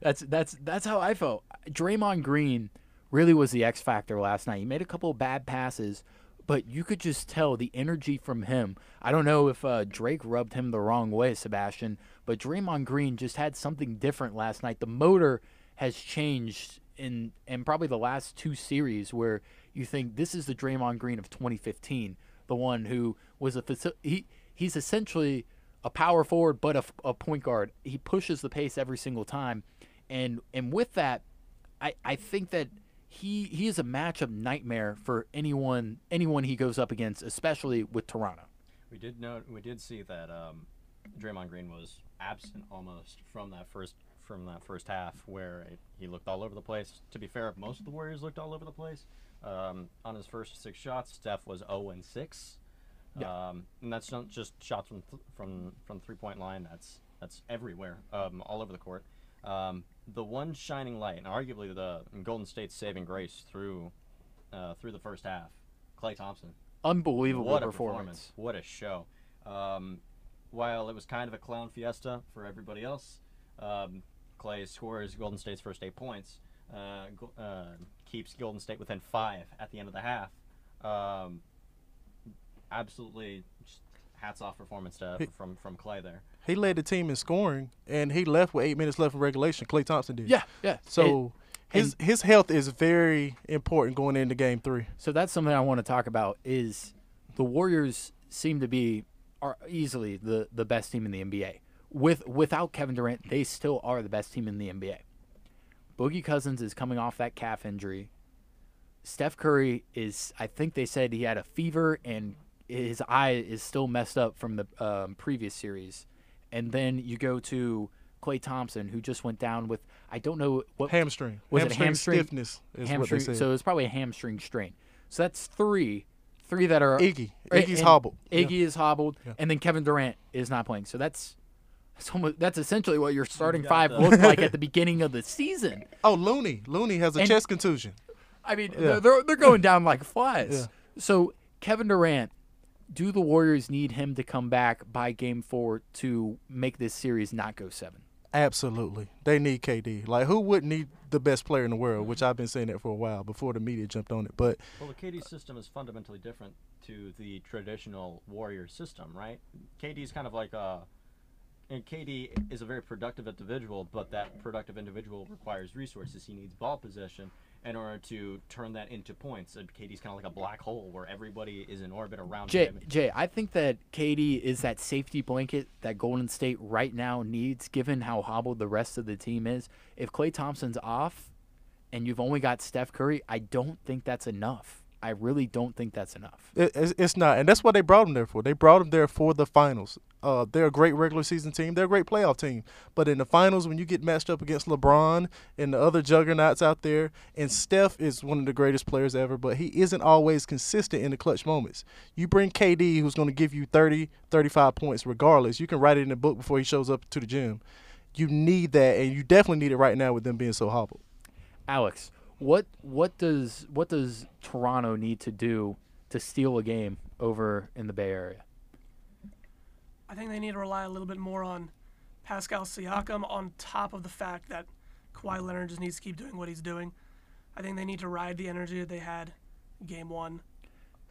that's that's that's how I felt. Draymond Green really was the X factor last night. He made a couple of bad passes, but you could just tell the energy from him. I don't know if uh, Drake rubbed him the wrong way, Sebastian, but Draymond Green just had something different last night. The motor has changed in in probably the last two series where you think this is the Draymond Green of 2015, the one who was a faci- he he's essentially a power forward but a point guard. He pushes the pace every single time, and and with that, I I think that he he is a matchup nightmare for anyone anyone he goes up against, especially with Toronto. We did know we did see that um, Draymond Green was absent almost from that first from that first half, where it, he looked all over the place. To be fair, most of the Warriors looked all over the place. Um, on his first six shots, Steph was 0 and 6. Yeah. Um, and that's not just shots from th- from from three point line. That's that's everywhere, um, all over the court. Um, the one shining light, and arguably the Golden State's saving grace through uh, through the first half, Klay Thompson. Unbelievable What a performance. performance! What a show! Um, while it was kind of a clown fiesta for everybody else, um, Klay scores Golden State's first eight points, uh, uh, keeps Golden State within five at the end of the half. Absolutely, just hats off performance to, He- from from Klay there. He led the team in scoring, and he left with eight minutes left in regulation. Klay Thompson did. Yeah, yeah. So And- his his health is very important going into Game Three. So that's something I want to talk about. Is the Warriors seem to be are easily the the best team in the NBA. With without Kevin Durant, they still are the best team in the NBA. Boogie Cousins is coming off that calf injury. Steph Curry is I think they said he had a fever and his eye is still messed up from the um, previous series. And then you go to Klay Thompson, who just went down with I don't know what Hamstring. Was it hamstring, hamstring? stiffness? Is hamstring. what they said. So it's probably a hamstring strain. So that's three, three that are Iggy. Iggy's and hobbled. Iggy is hobbled, Yeah. and then Kevin Durant is not playing. So that's that's, almost, that's essentially what your starting got five looked like at the beginning of the season. Oh, Looney. Looney has a And- chest contusion. I mean, Yeah. they're, they're they're going down like flies. Yeah. So Kevin Durant, do the Warriors need him to come back by Game Four to make this series not go seven? Absolutely. They need KD. Like, who wouldn't need the best player in the world, which I've been saying that for a while before the media jumped on it. But Well, the KD system is fundamentally different to the traditional Warrior system, right? KD is kind of like a. And KD is a very productive individual, but that productive individual requires resources. He needs ball possession in order to turn that into points. Uh, and KD's kind of like a black hole where everybody is in orbit around Jay, him. Jay, I think that KD is that safety blanket that Golden State right now needs, given how hobbled the rest of the team is. If Klay Thompson's off, and you've only got Steph Curry, I don't think that's enough. I really don't think that's enough. it, it's, it's not. And that's what they brought him there for. They brought him there for the finals. Uh, they're a great regular season team. They're a great playoff team. But in the finals, when you get matched up against LeBron and the other juggernauts out there, and Steph is one of the greatest players ever, but he isn't always consistent in the clutch moments. You bring KD, who's going to give you 30, 35 points regardless. You can write it in the book before he shows up to the gym. You need that, and you definitely need it right now with them being so hobbled. Alex, what what does what does Toronto need to do to steal a game over in the Bay Area? I think they need to rely a little bit more on Pascal Siakam on top of the fact that Kawhi Leonard just needs to keep doing what he's doing. I think they need to ride the energy that they had game one.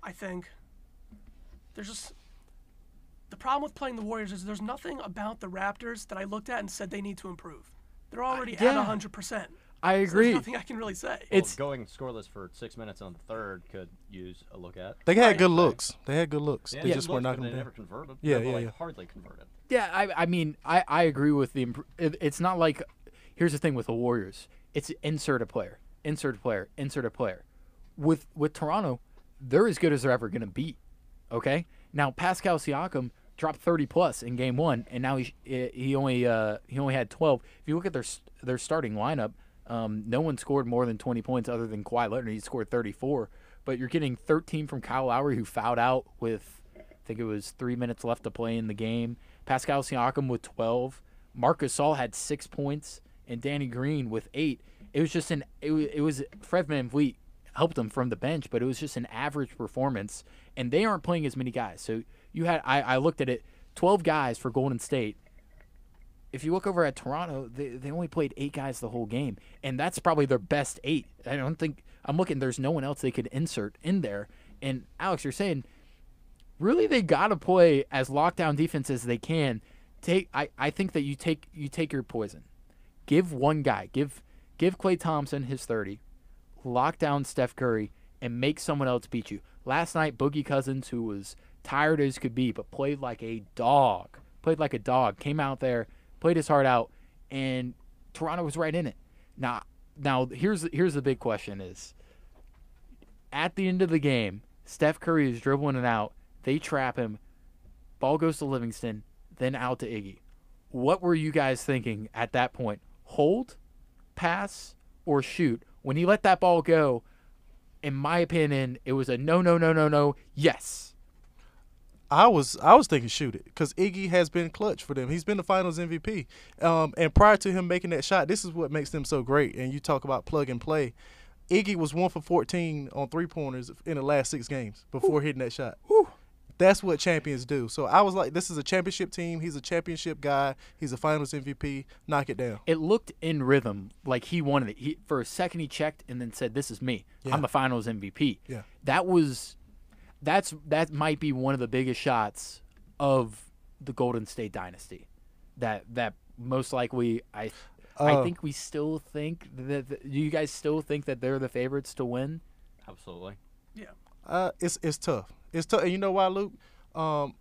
I think there's just the problem with playing the Warriors is there's nothing about the Raptors that I looked at and said they need to improve. They're already yeah. at 100%. I There's agree. nothing I can really say. Well, It's going scoreless for six minutes on the third could use a look at. They had Right. good looks. They had good looks. Yeah, they it just were not but knocking they never converted. Yeah, They were, yeah, like, yeah. hardly converted. Yeah, I, I mean, I, I agree with the. Imp- it, it's not like here's the thing with the Warriors. It's insert a player, insert a player, insert a player. With with Toronto, they're as good as they're ever going to be. Okay, now Pascal Siakam dropped 30 plus in game one, and now he he only uh, he only had 12. If you look at their their starting lineup, um, no one scored more than 20 points other than Kawhi Leonard. He scored 34, but you're getting 13 from Kyle Lowry, who fouled out with I think it was three minutes left to play in the game. Pascal Siakam with 12. Marc Gasol had six points, and Danny Green with eight. It was just an it was, it was Fred VanVleet helped them from the bench, but it was just an average performance. And they aren't playing as many guys. So you had I, I looked at it, twelve guys for Golden State. If you look over at Toronto, they, they only played eight guys the whole game, and that's probably their best eight. I don't think I'm looking. There's no one else they could insert in there. And Alex, you're saying really they got to play as lockdown defense as they can. Take I, I think that you take you take your poison. Give one guy, give give Klay Thompson his 30. Lock down Steph Curry and make someone else beat you. Last night Boogie Cousins who was tired as could be but played like a dog. Played like a dog. Came out there, played his heart out and Toronto was right in it. Now now here's here's the big question is at the end of the game, Steph Curry is dribbling it out. They trap him. Ball goes to Livingston, then out to Iggy. What were you guys thinking at that point? Hold, pass, or shoot? When he let that ball go, in my opinion, it was a no, no, no, no, no. Yes. I was I was thinking shoot it because Iggy has been clutch for them. He's been the Finals MVP. Um, and prior to him making that shot, this is what makes them so great. And you talk about plug and play. Iggy was one for 14 on three pointers in the last six games before hitting that shot. That's what champions do. So I was like, this is a championship team. He's a championship guy. He's a Finals MVP. Knock it down. It looked in rhythm like he wanted it. He, for a second, he checked and then said, "This is me. Yeah. I'm the Finals MVP." Yeah. That was, that's that might be one of the biggest shots of the Golden State dynasty. That that most likely I. I Uh, think we still think that. that- Do you guys still think that they're the favorites to win? Absolutely. Yeah. Uh, it's it's tough. It's tough. And you know why, Luke? Um,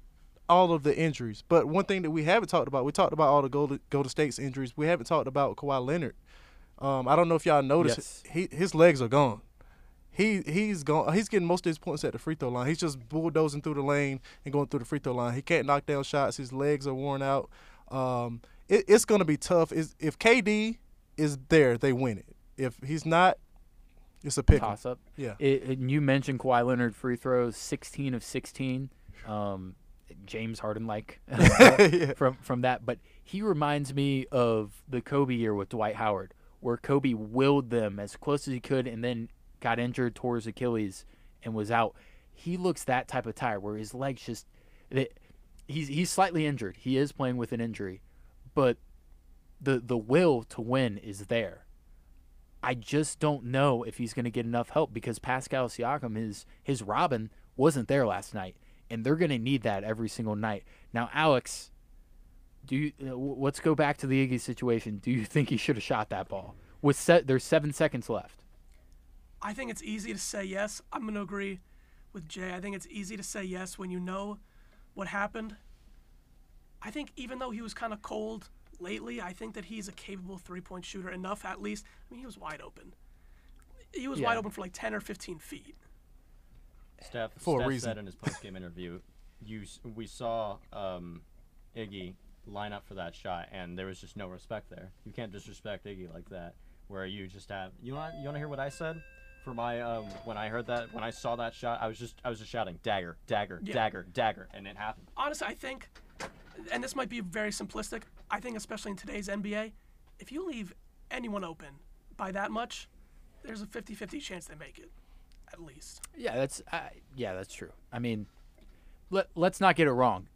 all of the injuries. But one thing that we haven't talked about, we talked about all the Golden, Golden State's injuries. We haven't talked about Kawhi Leonard. Um, I don't know if y'all noticed. Yes. He his legs are gone. He he's gone. He's getting most of his points at the free throw line. He's just bulldozing through the lane and going through the free throw line. He can't knock down shots. His legs are worn out. Um, it, it's gonna be tough. Is if KD is there, they win it. If he's not, it's a pick. Toss up. Yeah. It, and you mentioned Kawhi Leonard free throws, 16 of 16. Um, James Harden like Yeah. from from that, but he reminds me of the Kobe year with Dwight Howard, where Kobe willed them as close as he could, and then got injured, tore his Achilles, and was out. He looks that type of tired, where his legs just. It, he's he's slightly injured. He is playing with an injury, but the the will to win is there. I just don't know if he's going to get enough help because Pascal Siakam, his his Robin, wasn't there last night, and they're going to need that every single night. Now, Alex, do you, uh, let's go back to the Iggy situation. Do you think he should have shot that ball? With set, there's seven seconds left. I think it's easy to say yes. I'm going to agree with Jay. I think it's easy to say yes when you know what happened. I think even though he was kind of cold lately, I think that he's a capable three point shooter enough at least. I mean, he was wide open. He was wide open for like 10 or 15 feet. Steph, For a reason. said in his post-game interview, "You, we saw um, Iggy line up for that shot, and there was just no respect there. You can't disrespect Iggy like that. Where you just have, you want, you want to hear what I said? For my, um, when I heard that, when I saw that shot, I was just, I was just shouting, dagger, dagger, Yeah. dagger, dagger, and it happened. Honestly, I think, and this might be very simplistic, I think especially in today's NBA, if you leave anyone open by that much, there's a 50 50 chance they make it, at least. Yeah, that's uh, yeah, that's true. I mean, let let's not get it wrong.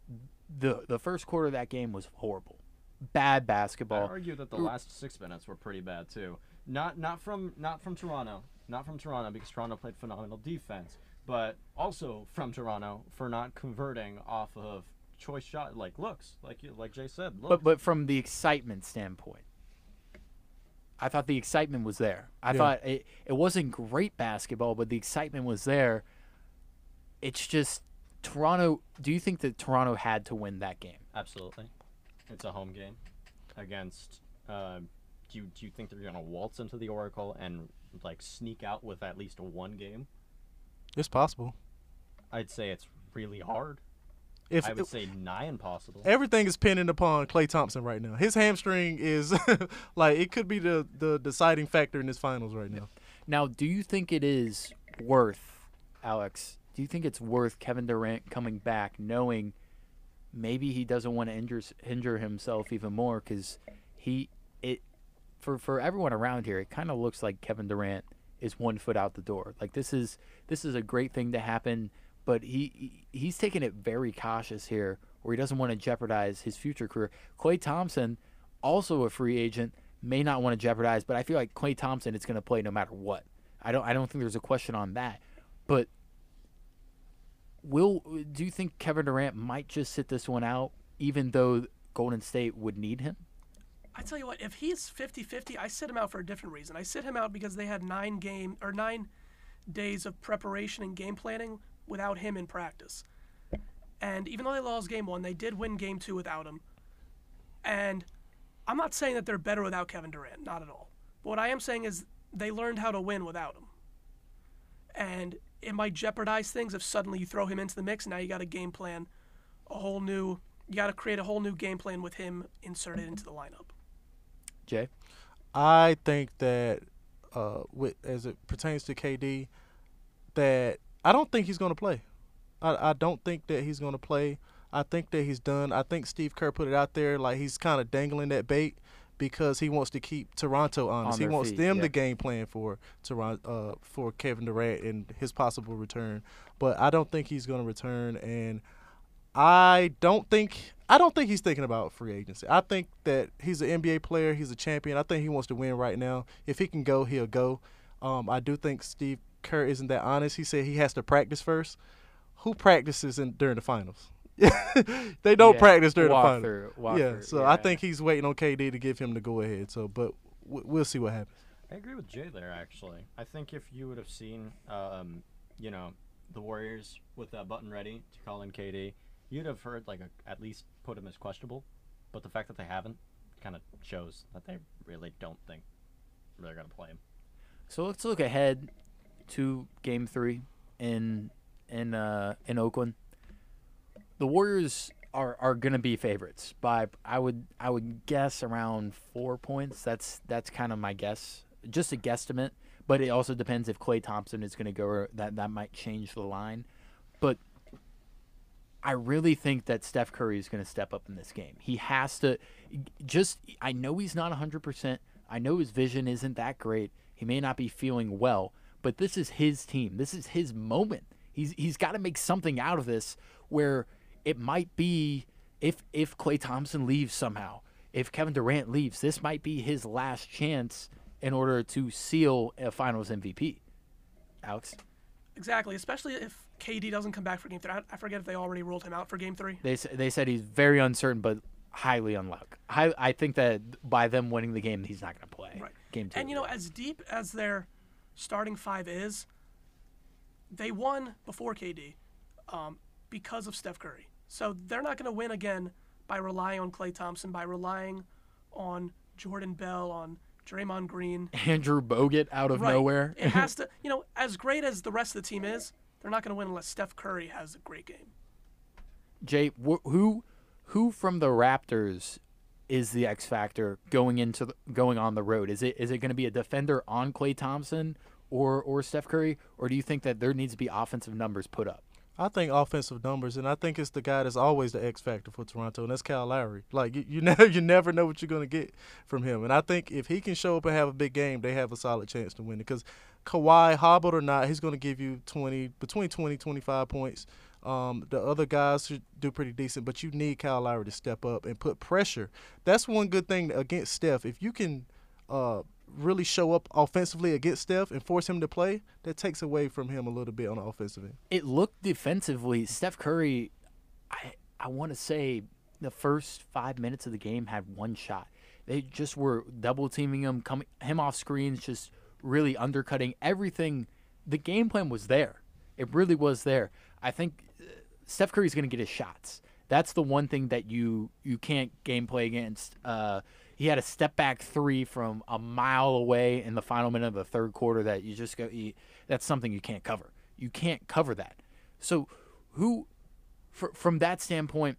the The first quarter of that game was horrible, bad basketball. I argue that the last six minutes were pretty bad too. Not not from not from Toronto, not from Toronto because Toronto played phenomenal defense, but also from Toronto for not converting off of choice shot like looks, like you- like Jay said. Look, But but from the excitement standpoint, I thought the excitement was there. I Yeah. thought it it wasn't great basketball, but the excitement was there. It's just Toronto. Do you think that Toronto had to win that game? absolutely, it's a home game against. Uh, do you do you think they're gonna waltz into the Oracle and like sneak out with at least one game? It's possible. I'd say it's really hard. If, I would if- say nigh impossible. everything is pinning upon Klay Thompson right now. His hamstring is like it could be the the deciding factor in this finals right now. Now, do you think it is worth, Alex? Do you think it's worth Kevin Durant coming back, knowing maybe he doesn't want to injure injure himself even more because he it for for everyone around here, it kind of looks like Kevin Durant is one foot out the door. Like this is this is a great thing to happen, but he he- he's taking it very cautious here, where he doesn't want to jeopardize his future career. Klay Thompson, also a free agent, may not want to jeopardize, but I feel like Klay Thompson is going to play no matter what. I don't I don't think there's a question on that, but. Will do you think Kevin Durant might just sit this one out, even though Golden State would need him? I tell you what, if he's 50-50, I sit him out for a different reason. I sit him out because they had nine game or nine days of preparation and game planning without him in practice. And even though they lost game one, they did win game two without him. And I'm not saying that they're better without Kevin Durant, not at all. But what I am saying is they learned how to win without him. And it might jeopardize things if suddenly you throw him into the mix and now you got a game plan, a whole new you got to create a whole new game plan with him inserted mm-hmm. into the lineup. Jay? I think that uh, with as it pertains to KD, that I don't think he's going to play. I, I don't think that he's going to play. I think that he's done. I think Steve Kerr put it out there like he's kind of dangling that bait because he wants to keep Toronto honest. On he wants feet, them yeah. to game plan for Toronto uh, for Kevin Durant and his possible return. But I don't think he's going to return, and I don't think I don't think he's thinking about free agency. I think that he's an NBA player. He's a champion. I think he wants to win right now. If he can go, he'll go. Um, I do think Steve Kerr isn't that honest. He said he has to practice first. Who practices in during the finals? they don't Yeah, practice during walk the finals. through- yeah, through, so I think he's waiting on KD to give him the go ahead. So, but w- we'll see what happens. I agree with Jay there. Actually, I think if you would have seen, um, you know, the Warriors with that button ready to call in KD, you'd have heard like a, at least put him as questionable. But the fact that they haven't kind of shows that they really don't think they're gonna play him. So let's look ahead to Game Three in in uh, in Oakland. The Warriors are, are going to be favorites by I would I would guess around four points. That's that's kind of my guess, just a guesstimate. But it also depends if Klay Thompson is going to go. That that might change the line. But I really think that Steph Curry is going to step up in this game. He has to. Just I know he's not 100%. I know his vision isn't that great. He may not be feeling well, but this is his team. This is his moment. He's he's got to make something out of this where it might be if if Klay Thompson leaves somehow, if Kevin Durant leaves, this might be his last chance in order to seal a Finals MVP. Alex, Exactly, especially if KD doesn't come back for game three. I, I forget if they already ruled him out for game three. they they said he's very uncertain, but highly unlucky. I I think that by them winning the game, he's not going to play. Right. Game two. And you know, as deep as their starting five is, they won before KD um, because of Steph Curry. So they're not going to win again by relying on Klay Thompson, by relying on Jordan Bell, on Draymond Green. Andrew Bogut out of Right. nowhere. It has to, you know, as great as the rest of the team is, they're not going to win unless Steph Curry has a great game. Jay, wh- who who from the Raptors is the X factor going into the, going on the road? Is it is it going to be a defender on Klay Thompson or or Steph Curry, or do you think that there needs to be offensive numbers put up? I think offensive numbers, and I think it's the guy that's always the X factor for Toronto, and that's Kyle Lowry. Like you, you never, you never know what you're gonna get from him, and I think if he can show up and have a big game, they have a solid chance to win it. Because Kawhi, hobbled or not, he's gonna give you 20, between 20, 25 points. Um, the other guys should do pretty decent, but you need Kyle Lowry to step up and put pressure. That's one good thing against Steph. If you can uh, really show up offensively against Steph and force him to play, that takes away from him a little bit on the offensive end. It looked defensively. Steph Curry, I I want to say the first five minutes of the game had one shot. They just were double teaming him, coming him off screens, just really undercutting everything. The game plan was there. It really was there. I think uh, Steph Curry's going to get his shots. That's the one thing that you you can't gameplay against. Uh, he had a step back three from a mile away in the final minute of the third quarter that you just go. You, that's something you can't cover. You can't cover that. So, who, fr- from that standpoint,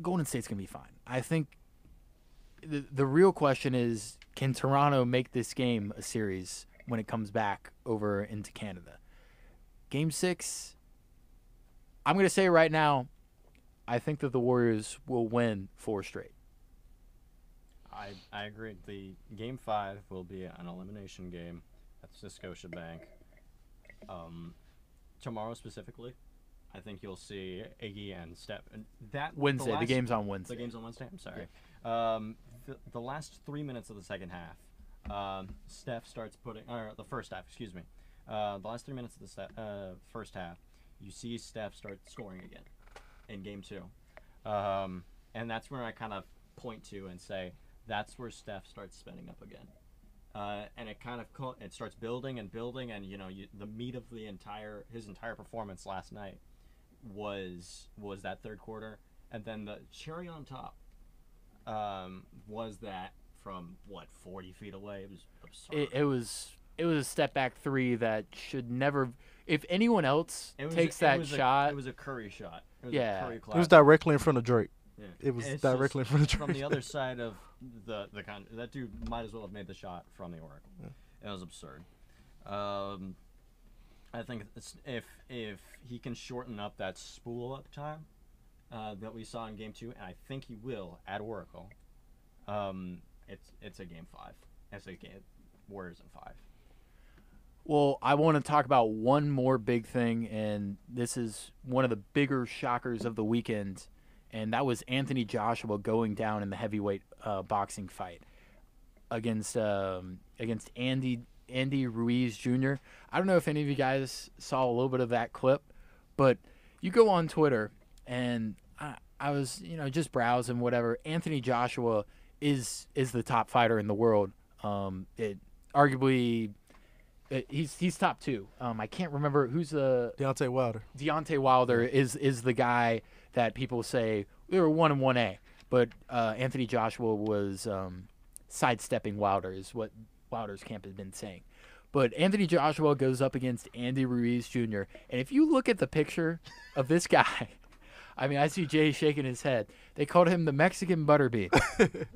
Golden State's gonna be fine. I think the the real question is, can Toronto make this game a series when it comes back over into Canada? Game six. I'm gonna say right now, I think that the Warriors will win four straight. I I agree. The game five will be an elimination game. That's Scotiabank. Um, tomorrow specifically, I think you'll see Iggy and Steph. And that Wednesday. The, last- game's on Wednesday. The game's on Wednesday. I'm sorry. Um, the, last three minutes of the second half, um, Steph starts putting, or the first half, excuse me. Uh, the last three minutes of the uh, first half, you see Steph start scoring again in game two. Um, and that's where I kind of point to and say that's where Steph starts spinning up again. Uh, and it kind of it starts building and building, and you know you, the meat of the entire his entire performance last night was was that third quarter, and then the cherry on top um, was that from what 40 feet away. It was absurd. it, it was it was a step back three that should never. If anyone else It was a- takes it that was a- shot, it was a Curry shot. It was Yeah. a Curry It was directly in front of Drake. Yeah. It was It's directly in front of Drake. from the other side of the the con- that dude might as well have made the shot from the Oracle. Yeah. It was absurd. Um, I think it's, if if he can shorten up that spool up time uh, that we saw in Game Two, and I think he will at Oracle, um, it's it's a Game Five. It's a game Warriors in five. Well, I want to talk about one more big thing, and this is one of the bigger shockers of the weekend, and that was Anthony Joshua going down in the heavyweight uh, boxing fight against um, against Andy Andy Ruiz Jr. I don't know if any of you guys saw a little bit of that clip, but you go on Twitter, and I, I was you know just browsing whatever. Anthony Joshua is is the top fighter in the world. Um, it arguably uh, he's he's top two. Um, I can't remember who's the Deontay Wilder. Deontay Wilder is is the guy that people say we were one and one A, but uh, Anthony Joshua was um, sidestepping Wilder is what Wilder's camp has been saying. But Anthony Joshua goes up against Andy Ruiz Jr. And if you look at the picture of this guy, I mean, I see Jay shaking his head. They called him the Mexican butterbean.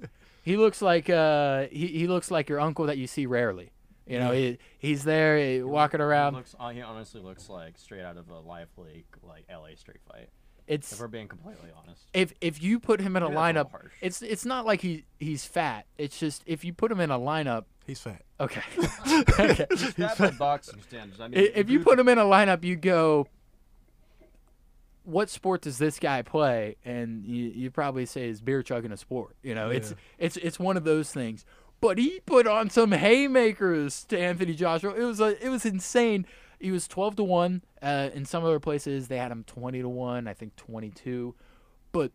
he looks like uh, he, he looks like your uncle that you see rarely. You know, he, he's there walking He around. looks, uh, he honestly looks like straight out of a live league, like LA street fight. It's If we're being completely honest. if if you put him in a Maybe that's a lineup, harsh. it's it's not like he he's fat. It's just if you put him in a lineup, He's fat. okay. okay. That by boxing standards. I mean, I- If you put him in a lineup, you go. What sport does this guy play? And you you probably say is beer chugging a sport. You know, it's it's it's one of those things. But he put on some haymakers to Anthony Joshua. It was a, it was insane. He was twelve to one. Uh, in some other places, they had him twenty to one. I think twenty two. But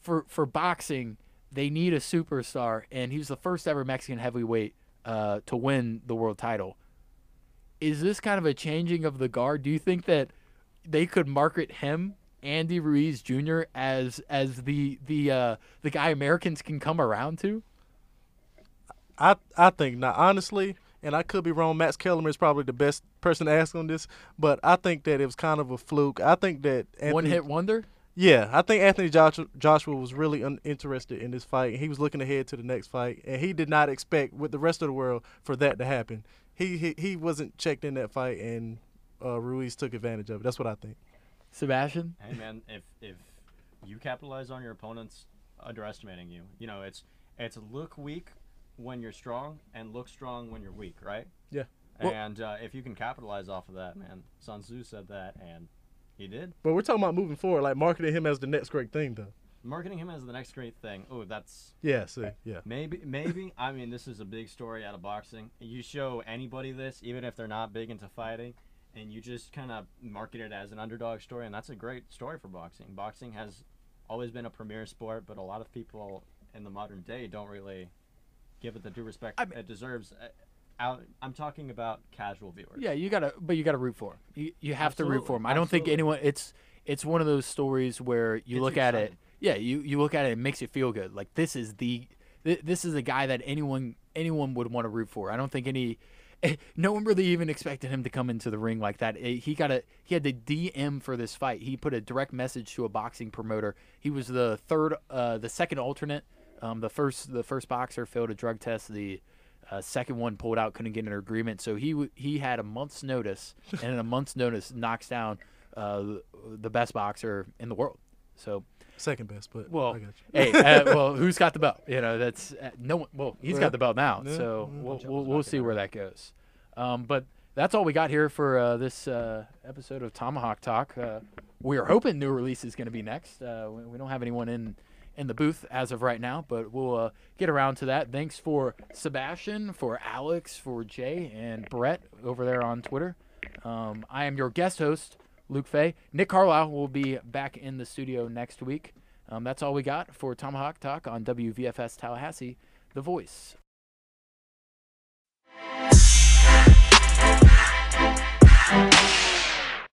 for for boxing, they need a superstar, and he was the first ever Mexican heavyweight uh, to win the world title. Is this kind of a changing of the guard? Do you think that they could market him, Andy Ruiz Jr., as as the the uh, the guy Americans can come around to? I I think not honestly, and I could be wrong. Max Kellerman is probably the best person to ask on this, but I think that it was kind of a fluke. I think that Anthony, One hit wonder. Yeah, I think Anthony Joshua, Joshua was really uninterested in this fight. He was looking ahead to the next fight, and he did not expect with the rest of the world for that to happen. He he, he wasn't checked in that fight, and uh, Ruiz took advantage of it. That's what I think. Sebastian. Hey man, if if you capitalize on your opponents underestimating you, you know it's it's look weak when you're strong and look strong when you're weak, right? Yeah. Well- and uh, if you can capitalize off of that, man, Sun Tzu said that, and he did. But we're talking about moving forward, like marketing him as the next great thing, though. Marketing him as the next great thing. Oh, that's Yeah, see, yeah. maybe maybe. I mean, this is a big story out of boxing. You show anybody this, even if they're not big into fighting, and you just kind of market it as an underdog story, and that's a great story for boxing. Boxing has always been a premier sport, but a lot of people in the modern day don't really give it the due respect I mean- it deserves. Uh, Out, I'm talking about casual viewers. Yeah, you gotta, but you gotta root for him. You, you have to root for Absolutely, him. I don't think anyone. It's it's one of those stories where you Gets look you at it. Yeah, you you look at it. And it makes you feel good. Like this is the this is a guy that anyone anyone would want to root for. I don't think any. Eh, No one really even expected him to come into the ring like that. Eh, He got a he had to DM for this fight. He put a direct message to a boxing promoter. He was the third, uh, the second alternate. Um, the first the first boxer failed a drug test. The uh, second one pulled out, couldn't get an agreement. So he he had a month's notice, and in a month's notice knocks down uh, the- the best boxer in the world. So Second best, but well, I got you. hey, uh, well, who's got the belt? You know, that's uh, no one. Well, he's Yeah. got the belt now, Yeah, so yeah. we'll we'll, we'll see where that goes. Um, but that's all we got here for uh, this uh, episode of Tomahawk Talk. Uh, we are hoping new release is going to be next. Uh, we, we don't have anyone in in the booth as of right now, but we'll uh, get around to that. Thanks for Sebastian, for Alex, for Jay, and Brett over there on Twitter. Um, I am your guest host, Luke Fay. Nick Carlisle will be back in the studio next week. Um, that's all we got for Tomahawk Talk on WVFS Tallahassee, The Voice.